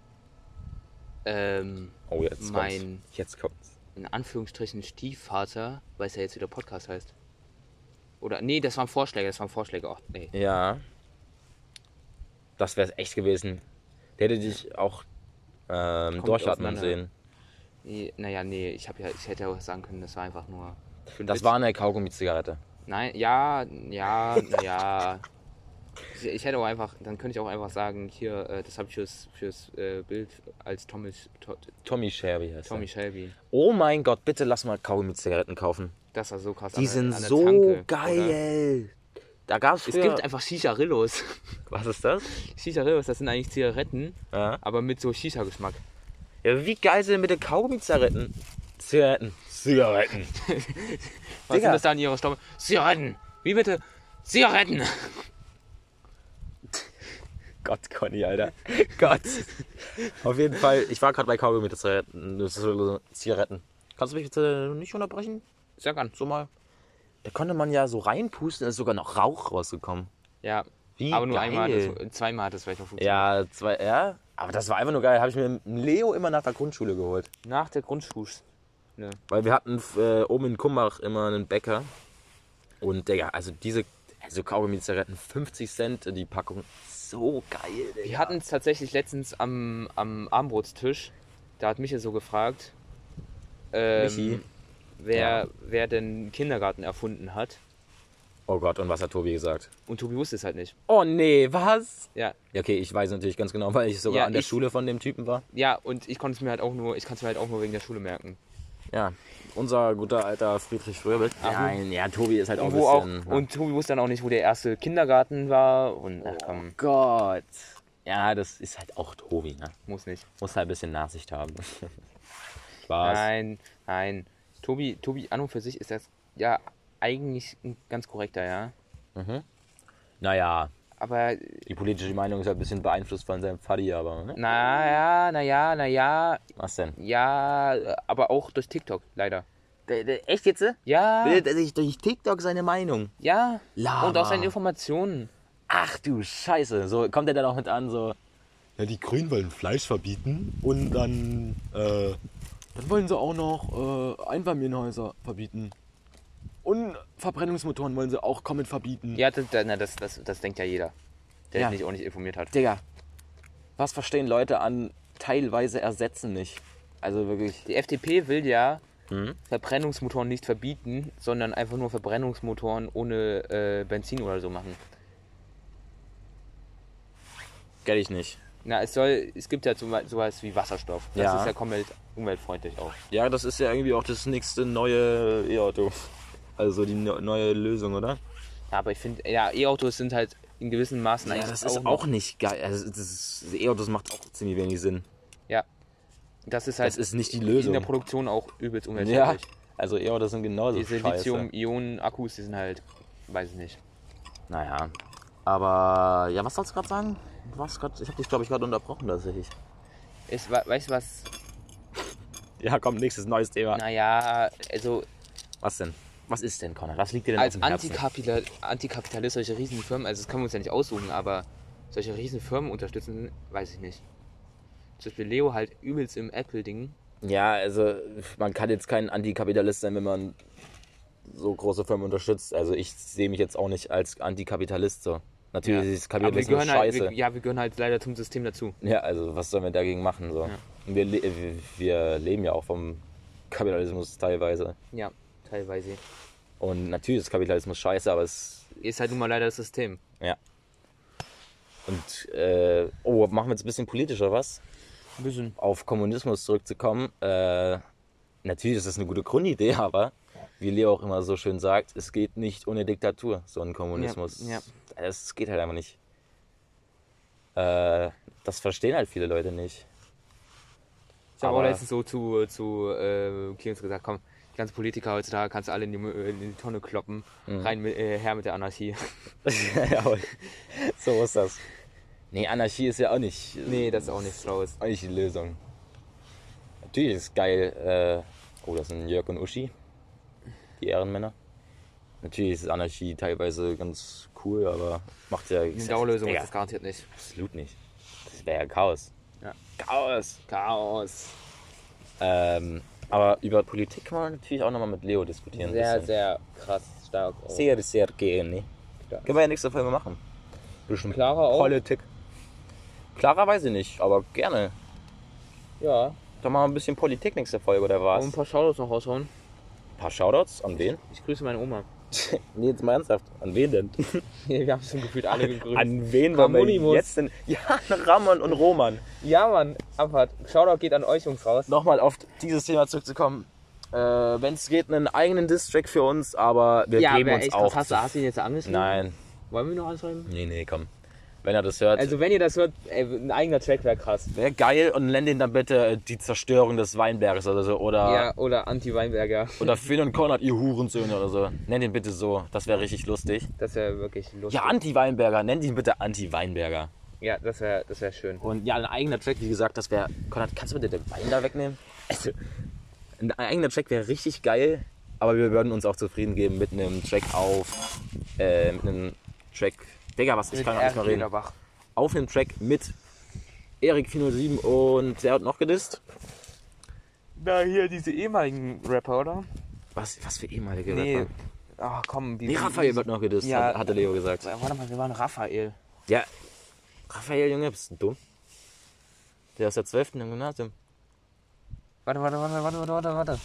Ähm, Oh, jetzt Mein- kommt's. Jetzt kommt's. In Anführungsstrichen Stiefvater, weil es ja jetzt wieder Podcast heißt. Oder, nee, das waren Vorschläge, das waren Vorschläge. Ach, nee. Ja. Das wäre es echt gewesen. Der hätte dich auch ähm, durchatmen sehen. nee naja, nee, ich, hab ja, ich hätte ja auch sagen können, das war einfach nur. Das war eine Kaugummi-Zigarette. Nein, ja, ja, naja. Ich, hätte auch einfach, dann könnte ich auch einfach sagen, hier, äh, das habe ich fürs, fürs äh, Bild als Tommy, to, Tommy Shelby heißt Tommy er. Shelby. Oh mein Gott, bitte lass mal Kaugummi-Zigaretten kaufen. Das war so krass. Die an sind an so Tanke, oder? geil. Da gab's Es früher... gibt einfach Shisha-Rillos. Was ist das? Shisha-Rillos, das sind eigentlich Zigaretten, Ja. aber mit so Shisha-Geschmack. ja wie geil sind denn bitte Kaugummi-Zigaretten? Zigaretten. Zigaretten. Was Digga. sind das da in ihrer Stimme? Zigaretten! Wie bitte? Zigaretten! Gott, Conny, Alter. Gott. Auf jeden Fall, ich war gerade bei Kaugummi-Zigaretten. Zigaretten. Kannst du mich bitte nicht unterbrechen? Sag an. So mal. Da konnte man ja so reinpusten, da ist sogar noch Rauch rausgekommen. Ja, Wie aber nur geil. einmal, hat das, zweimal hat das vielleicht noch funktioniert. Ja, zwei, ja. Aber das war einfach nur geil. Habe ich mir mit Leo immer nach der Grundschule geholt. Nach der Grundschule. Weil wir hatten äh, oben in Kumbach immer einen Bäcker. Und Digga, also diese also Kaugummi-Zigaretten, 50 Cent die Packung. So geil, Digga. Wir hatten es tatsächlich letztens am, am Armbrotstisch. Da hat Michael so gefragt, ähm, Michi? wer, Ja. wer den Kindergarten erfunden hat. Oh Gott, und was hat Tobi gesagt? Und Tobi wusste es halt nicht. Oh nee, was? Ja, Ja, okay, ich weiß natürlich ganz genau, weil ich sogar Ja, an der ich- Schule von dem Typen war. ja, und ich konnte es mir halt auch nur, ich kann es mir halt auch nur wegen der Schule merken. Ja, unser guter alter Friedrich Fröbel. Nein, ja, Tobi ist halt auch ein wo auch, bisschen... und Tobi wusste dann auch nicht, wo der erste Kindergarten war. Und ach komm, Gott. Ja, das ist halt auch Tobi, ne? muss nicht. Muss halt ein bisschen Nachsicht haben. Spaß. Nein, nein. Tobi, Tobi an und für sich ist das ja eigentlich ein ganz korrekter, ja. Naja, Aber die politische Meinung ist halt ein bisschen beeinflusst von seinem Vati, aber... Ne? naja, naja, naja, Was denn? ja, aber auch durch TikTok, leider. echt jetzt? Ja, Bildet er sich durch TikTok seine Meinung? ja. Lama. Und auch seine Informationen. Ach du Scheiße. So kommt er dann auch mit an, so... Ja, die Grünen wollen Fleisch verbieten und dann, äh, dann wollen sie auch noch äh, Einfamilienhäuser verbieten. Und Verbrennungsmotoren wollen sie auch komplett verbieten. Ja, das, das, das, das, denkt ja jeder, der Ja. sich auch nicht informiert hat. Digga, was verstehen Leute an teilweise ersetzen nicht? Also wirklich... Die FDP will ja Mhm. Verbrennungsmotoren nicht verbieten, sondern einfach nur Verbrennungsmotoren ohne äh, Benzin oder so machen. Kenn ich nicht. Na, es soll, es gibt ja sowas wie Wasserstoff. Das Ja. ist ja komplett umweltfreundlich auch. Ja, das ist ja irgendwie auch das nächste neue E-Auto. Also die ne- neue Lösung, oder? Ja, aber ich finde, ja, E-Autos sind halt in gewissem Maßen Ja, eigentlich das ist noch- auch nicht geil. Also E-Autos macht auch ziemlich wenig Sinn. Ja. Das ist halt Das ist nicht die in Lösung. der Produktion auch übelst Ja, umweltschädlich. also E-Autos sind genauso Diese scheiße. Lithium-Ionen-Akkus, die sind halt, weiß ich nicht. Naja. Aber, ja, was sollst du gerade sagen? Was grad, ich habe dich, glaube ich, gerade unterbrochen tatsächlich. Ist, we- weißt du was? Ja, komm, nächstes neues Thema. Naja, also Was denn? Was ist denn, Conrad? Was liegt dir denn als? Antikapital Antikapitalist solche riesen Firmen, also das können wir uns ja nicht aussuchen, aber solche riesen Firmen unterstützen, weiß ich nicht. Zum Beispiel Leo halt übelst im Apple-Ding. Ja, also man kann jetzt kein Antikapitalist sein, wenn man so große Firmen unterstützt. Also ich sehe mich jetzt auch nicht als Antikapitalist so. Natürlich Ja. ist Kapitalismus halt, scheiße. wir, ja, wir gehören halt leider zum System dazu. Ja, also was sollen wir dagegen machen? So? Ja. Wir, wir leben ja auch vom Kapitalismus teilweise. Ja, teilweise. Und natürlich ist Kapitalismus scheiße, aber es. Ist halt nun mal leider das System. Ja. Und, äh, oh, machen wir jetzt ein bisschen politischer was? Ein bisschen. Auf Kommunismus zurückzukommen. Äh, natürlich ist das eine gute Grundidee, aber wie Leo auch immer so schön sagt, es geht nicht ohne Diktatur, so ein Kommunismus. Ja, ja. Es geht halt einfach nicht. Äh, das verstehen halt viele Leute nicht. Ich habe auch letztens so zu, zu äh, Clemens gesagt, komm, die ganzen Politiker heutzutage kannst du alle in die, Mü- in die Tonne kloppen. Mhm. Rein mit, äh, her mit der Anarchie. So ist das. Nee, Anarchie ist ja auch nicht, nee, das ist auch nichts Schlaues. auch nicht die Lösung. Natürlich ist geil. Äh, oh, das sind Jörg und Uschi. Die Ehrenmänner. Natürlich ist Anarchie teilweise ganz cool, aber macht ja. Eine Dauerlösung ist das garantiert nicht. Absolut nicht. Das wäre ja Chaos. Ja. Chaos. Chaos. Ähm, aber über Politik kann man natürlich auch nochmal mit Leo diskutieren. Sehr, sehr krass stark. auch. sehr, sehr gerne. Können wir ja nächste Folge machen. Bisschen Clara auch? Politik. Clara weiß ich nicht, aber gerne. Ja. Dann machen wir ein bisschen Politik nächste Folge oder was? Und ein paar Shoutouts noch raushauen. Ein paar Shoutouts? An wen? Ich grüße meine Oma. nee, jetzt mal ernsthaft. An wen denn? Wir haben schon gefühlt alle gegrüßt. An wen wollen wir jetzt denn? Ja, Ramon und Roman. Ja, Mann, Abfahrt. Shoutout geht an euch Jungs raus. Nochmal auf dieses Thema zurückzukommen. Äh, Wenn es geht, einen eigenen Distrack für uns, aber wir ja, geben uns echt auch. Hast, du- hast du ihn jetzt angeschrieben? Nein. Wollen wir noch anschreiben? Nee, nee, komm. Wenn er das hört. Also wenn ihr das hört, ey, ein eigener Track wäre krass. Wäre geil und nennt ihn dann bitte äh, die Zerstörung des Weinberges oder so. Oder, Ja, oder Anti-Weinberger. oder Phil und Konrad, ihr Hurensöhne oder so. Nennt ihn bitte so. Das wäre richtig lustig. Das wäre wirklich lustig. Ja, Anti-Weinberger. Nennt ihn bitte Anti-Weinberger. Ja, das wäre das wär schön. Und ja, ein eigener Track, wie gesagt, das wäre. Konrad, kannst du bitte den Wein da wegnehmen? Also, ein eigener Track wäre richtig geil, aber wir würden uns auch zufrieden geben mit einem Track auf. Äh, mit einem Track. Digga, was? Ich kann gar nicht mal reden. Auf einem Track mit Erik 407 und der hat noch gedisst. Na, hier diese ehemaligen Rapper, oder? Was, was für ehemalige Nee. Rapper? Ach komm, die. Nee, Raphael wird noch gedisst, Ja. hat, hatte Leo gesagt. Warte mal, wir waren Raphael. Ja. Raphael, Junge, bist du dumm? Der ist der 12. im Gymnasium. Warte, warte, warte, warte, warte, warte, warte.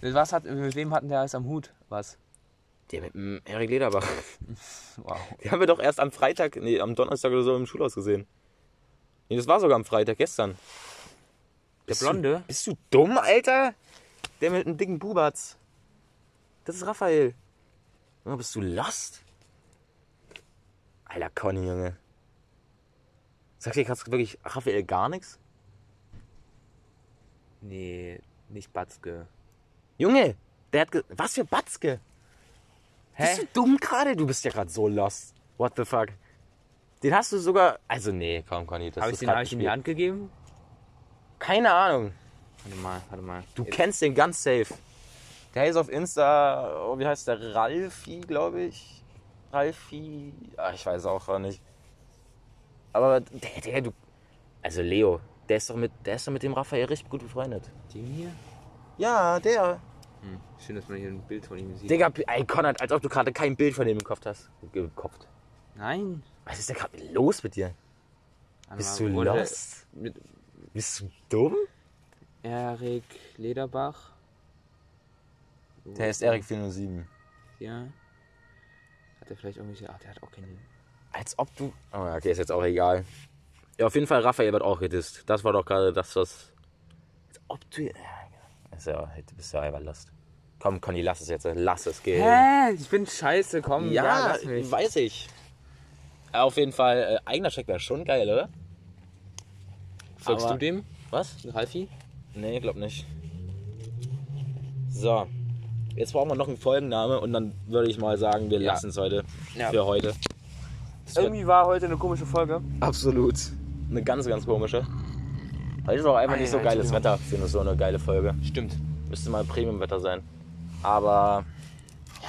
Mit, was hat, mit wem hatten der alles am Hut? Was? Der mit dem Erik Lederbach. Wow. Die haben wir doch erst am Freitag, nee, am Donnerstag oder so im Schulhaus gesehen. Nee, das war sogar am Freitag, gestern. Der Bist Blonde? Du, bist du dumm, Alter? Der mit dem dicken Bubatz. Das ist Raphael. Junge, bist du lost? Alter, Conny, Junge. Sagt dir gerade wirklich Raphael gar nichts? Nee, nicht Batzke. Junge, der hat. ge- Was für Batzke? Bist du dumm gerade? Du bist ja gerade so lost. What the fuck? Den hast du sogar. Also, nee, komm, Conny. Das Habe ich ist den hab ich in die. Hand gegeben? Keine Ahnung. Warte mal, warte mal. Du kennst den ganz safe. Der ist auf Insta, oh, wie heißt der? Ralfi, glaube ich. Ralfi. Ah, ich weiß auch gar nicht. Aber der, der, du. Also Leo, der ist doch mit, der ist doch mit dem Raphael richtig gut befreundet. Den hier? Ja, der. Hm. Schön, dass man hier ein Bild von ihm sieht. Digga, ey Konrad, als ob du gerade kein Bild von dem im Kopf hast. Gekopft. Nein. Was ist denn gerade los mit dir? Warte Bist du lost? Mit Bist du dumm? Erik Lederbach. Der ist Erik 407. Ja. Hat er vielleicht irgendwelche. Ach, der hat auch keine. Als ob du. Oh, ja, okay, ist jetzt auch egal. Ja, auf jeden Fall, Raphael wird auch gedisst. Das war doch gerade das, was. Als ob du. Ja, ja, du bist ja einfach lost. Komm, Conny, lass es jetzt. Lass es gehen. Hä? Ich bin scheiße, komm. Ja, lass mich. weiß ich. Ja, Auf jeden Fall, äh, eigener Check wäre schon geil, oder? Folgst Aber- du dem? Was? Ralfi? Nee, glaub nicht. So. Jetzt brauchen wir noch einen Folgenname und dann würde ich mal sagen, wir Ja. lassen es heute. Ja. Für heute. Das wird Irgendwie war heute eine komische Folge. absolut eine ganz, ganz komische. Heute ist auch einfach Ei, nicht so ei, geiles. Wetter für so eine geile Folge. Stimmt. Müsste mal Premium-Wetter sein. Aber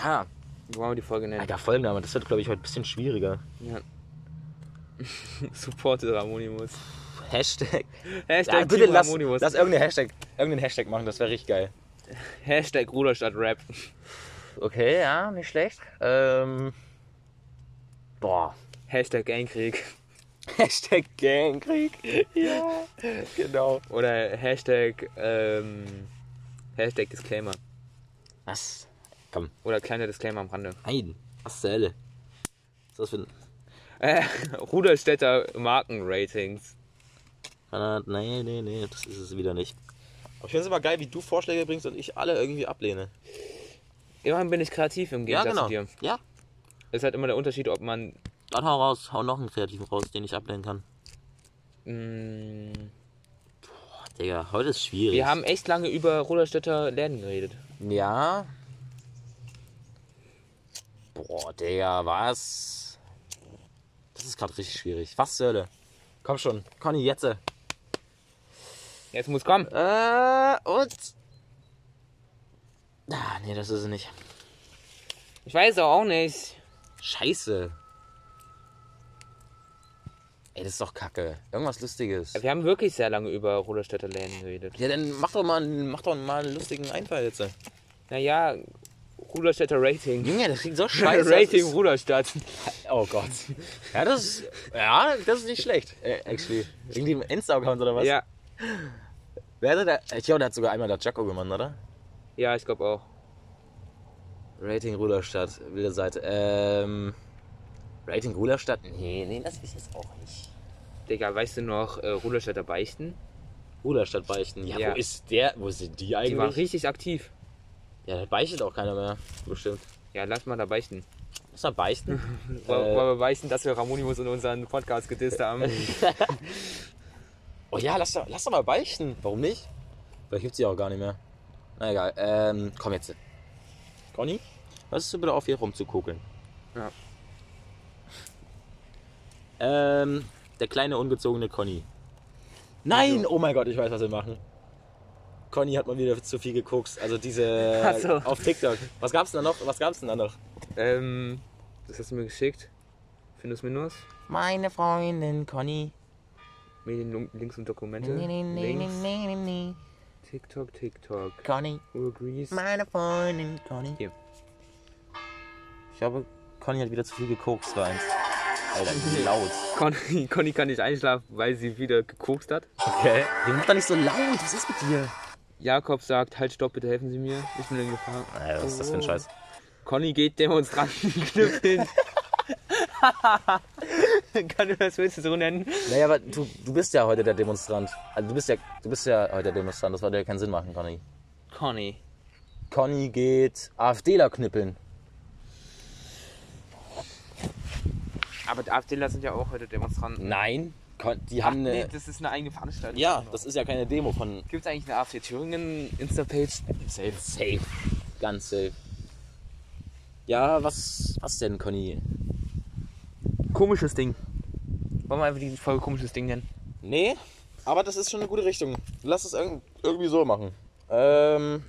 ja, Wie wollen wir die Folge nennen? alter Folgenname, das wird glaube ich heute ein bisschen schwieriger. Ja. Supported Ramonimus. Hashtag. Hashtag Ja, bitte lass, Ramonimus. lass irgendeinen Hashtag, irgendeinen Hashtag machen, das wäre richtig geil. Hashtag Ruder statt Rap. Okay, ja, nicht schlecht. Ähm, boah. Hashtag Gangkrieg. Hashtag Gangkrieg. Ja, genau. Oder Hashtag, ähm, Hashtag Disclaimer. Was? Komm. Oder kleiner Disclaimer am Rande. Nein. Was zur Hölle? Was ist das für ein... Äh, Ruderstädter Markenratings. Ah, Nee, nee, nee, das ist es wieder nicht. Aber ich finde es immer geil, wie du Vorschläge bringst und ich alle irgendwie ablehne. Immerhin bin ich kreativ im Gegensatz zu dir. Ja. Es ist halt immer der Unterschied, ob man. Dann hau raus, hau noch einen kreativen raus, den ich ablehnen kann. Mh, Digga, heute ist schwierig. wir haben echt lange über Ruderstädter Läden geredet. Ja. Boah, Digga, was? Das ist gerade richtig schwierig. Was zur Hölle? Komm schon, Conny, jetzt. Äh, Jetzt muss kommen. und. Ah, nee, das ist es nicht. Ich weiß auch nicht. Scheiße. Ey, das ist doch kacke. Irgendwas Lustiges. Wir haben wirklich sehr lange über Ruderstädter Läden geredet. Ja, dann mach doch mal, einen- mach doch mal einen lustigen Einfall jetzt. Naja, Ruderstädter Rating. Junge, das klingt so scheiße. Rating Ruderstadt. Oh Gott. Ja, das ist, ja, das ist nicht schlecht. Äh, actually. Irgendwie im Insta-Account oder was? Ja, Wer hatte da? Ich glaube, der hat sogar einmal der Jacko gemacht, oder? ja, ich glaube auch. Rating Ruderstadt, wilde Seite. Ähm. Rating Ruderstadt? Nee, nee, das ist jetzt auch nicht. Digga, weißt du noch, äh, Ruderstädter Beichten? Ruderstadt beichten. Ja, Ja. wo ist der? Wo sind die Die eigentlich? waren richtig aktiv. ja, da beichtet auch keiner mehr. Bestimmt. Ja, lass mal da beichten. Was war beichten? Weil, Äh. weil wir beichten, dass wir Ramonimus in unseren Podcast gedisst haben. oh ja, lass doch, lass doch mal beichten. Warum nicht? Vielleicht gibt's die auch gar nicht mehr. Na egal. Ähm, komm jetzt. Conny, hörst du bitte auf, hier rumzukugeln? Ja. Ähm, der kleine ungezogene Conny. Nein! Oh mein Gott, ich weiß, was wir machen. Conny hat mal wieder zu viel geguckt. Also diese Ach so. auf TikTok. Was gab's denn da noch? Was gab's denn da noch? ähm, das hast du mir geschickt. Findus Minus. Meine Freundin Conny. Medien, Links und Dokumente. Links. TikTok, TikTok. Conny. Urgrease. Meine Freundin Conny. Hier. Ich glaube, Conny hat wieder zu viel geguckt, war eins. Alter, wie laut. Conny, Conny kann nicht einschlafen, weil sie wieder gekokst hat. Okay. Die macht doch nicht so laut. Was ist mit dir? Jakob sagt, halt stopp, bitte helfen Sie mir. Ich bin in Gefahr. Alter, was ist das für ein Scheiß? Conny geht Demonstranten knüppeln. kann du das willst du so nennen? Naja, aber du, du bist ja heute der Demonstrant. Also du bist ja, du bist ja heute der Demonstrant. Das würde ja keinen Sinn machen, Conny. Conny. Conny geht AfDler knüppeln. Aber die AfDler sind ja auch heute Demonstranten. Nein. Die Ach, haben nee, eine. das ist eine eigene Veranstaltung. Ja, das ist ja keine Demo von. Gibt es eigentlich eine AfD Thüringen Insta-Page? Safe. Safe. Ganz safe. Ja, was, was denn, Conny? Komisches Ding. Wollen wir einfach die Folge komisches Ding nennen? Nee, aber das ist schon eine gute Richtung. Lass es irg irgendwie so machen. Ähm,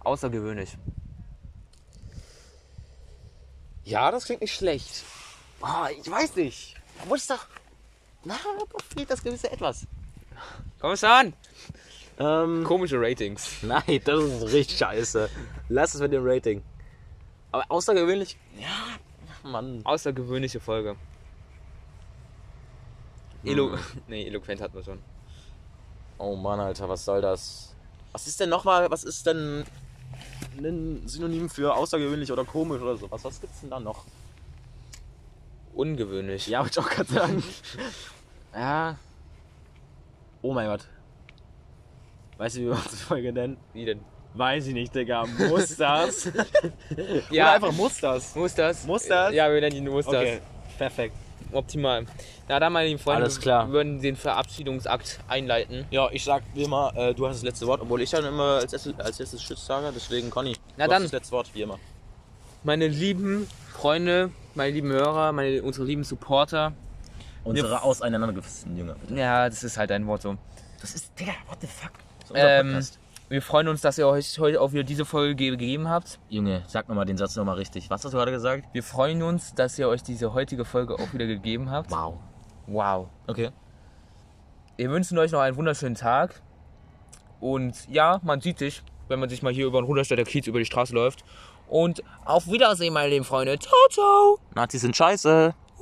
Außergewöhnlich. ja, das klingt nicht schlecht. Ah, ich weiß nicht. Wo ist doch. Na, da fehlt das gewisse Etwas. Komm schon! Ähm, Komische Ratings. nein, das ist richtig scheiße. Lass es mit dem Rating. Aber außergewöhnlich. Ja, Mann. Außergewöhnliche Folge. Elo nee, eloquent hatten wir schon. Oh Mann, Alter, was soll das? Was ist denn nochmal, was ist denn ein Synonym für außergewöhnlich oder komisch oder sowas? Was gibt's denn da noch? Ungewöhnlich. Ja, wollte ich auch gerade sagen. ja. Oh mein Gott. Weißt du, wie wir unsere Folge nennen? Wie denn? Weiß ich nicht, Digga. Muss das? Ja, Oder einfach muss das? muss das? Muss das? Ja, wir nennen ihn muss Okay, perfekt. Optimal. Na dann, meine lieben Freunde, Alles klar. wir würden den Verabschiedungsakt einleiten. Ja, ich sag wie immer, äh, du hast das letzte Wort, obwohl ich dann immer als erstes, als erstes Tschüss sage, deswegen Conny. Na dann. Das letzte Wort, wie immer. Meine lieben Freunde, meine lieben Hörer, meine, unsere lieben Supporter. Unsere auseinandergefassten Jünger, bitte. Ja, das ist halt ein Wort so. Das ist, Digga, what the fuck? Ähm, wir freuen uns, dass ihr euch heute auch wieder diese Folge ge- gegeben habt. Junge, sag nochmal den Satz nochmal richtig. Was hast du gerade gesagt? Wir freuen uns, dass ihr euch diese heutige Folge auch wieder gegeben habt. Wow. Wow. Okay. Wir wünschen euch noch einen wunderschönen Tag. Und ja, man sieht sich, wenn man sich mal hier über den Ruderstädter Kiez über die Straße läuft. Und auf Wiedersehen, meine lieben Freunde. Ciao, ciao. Nazis sind scheiße.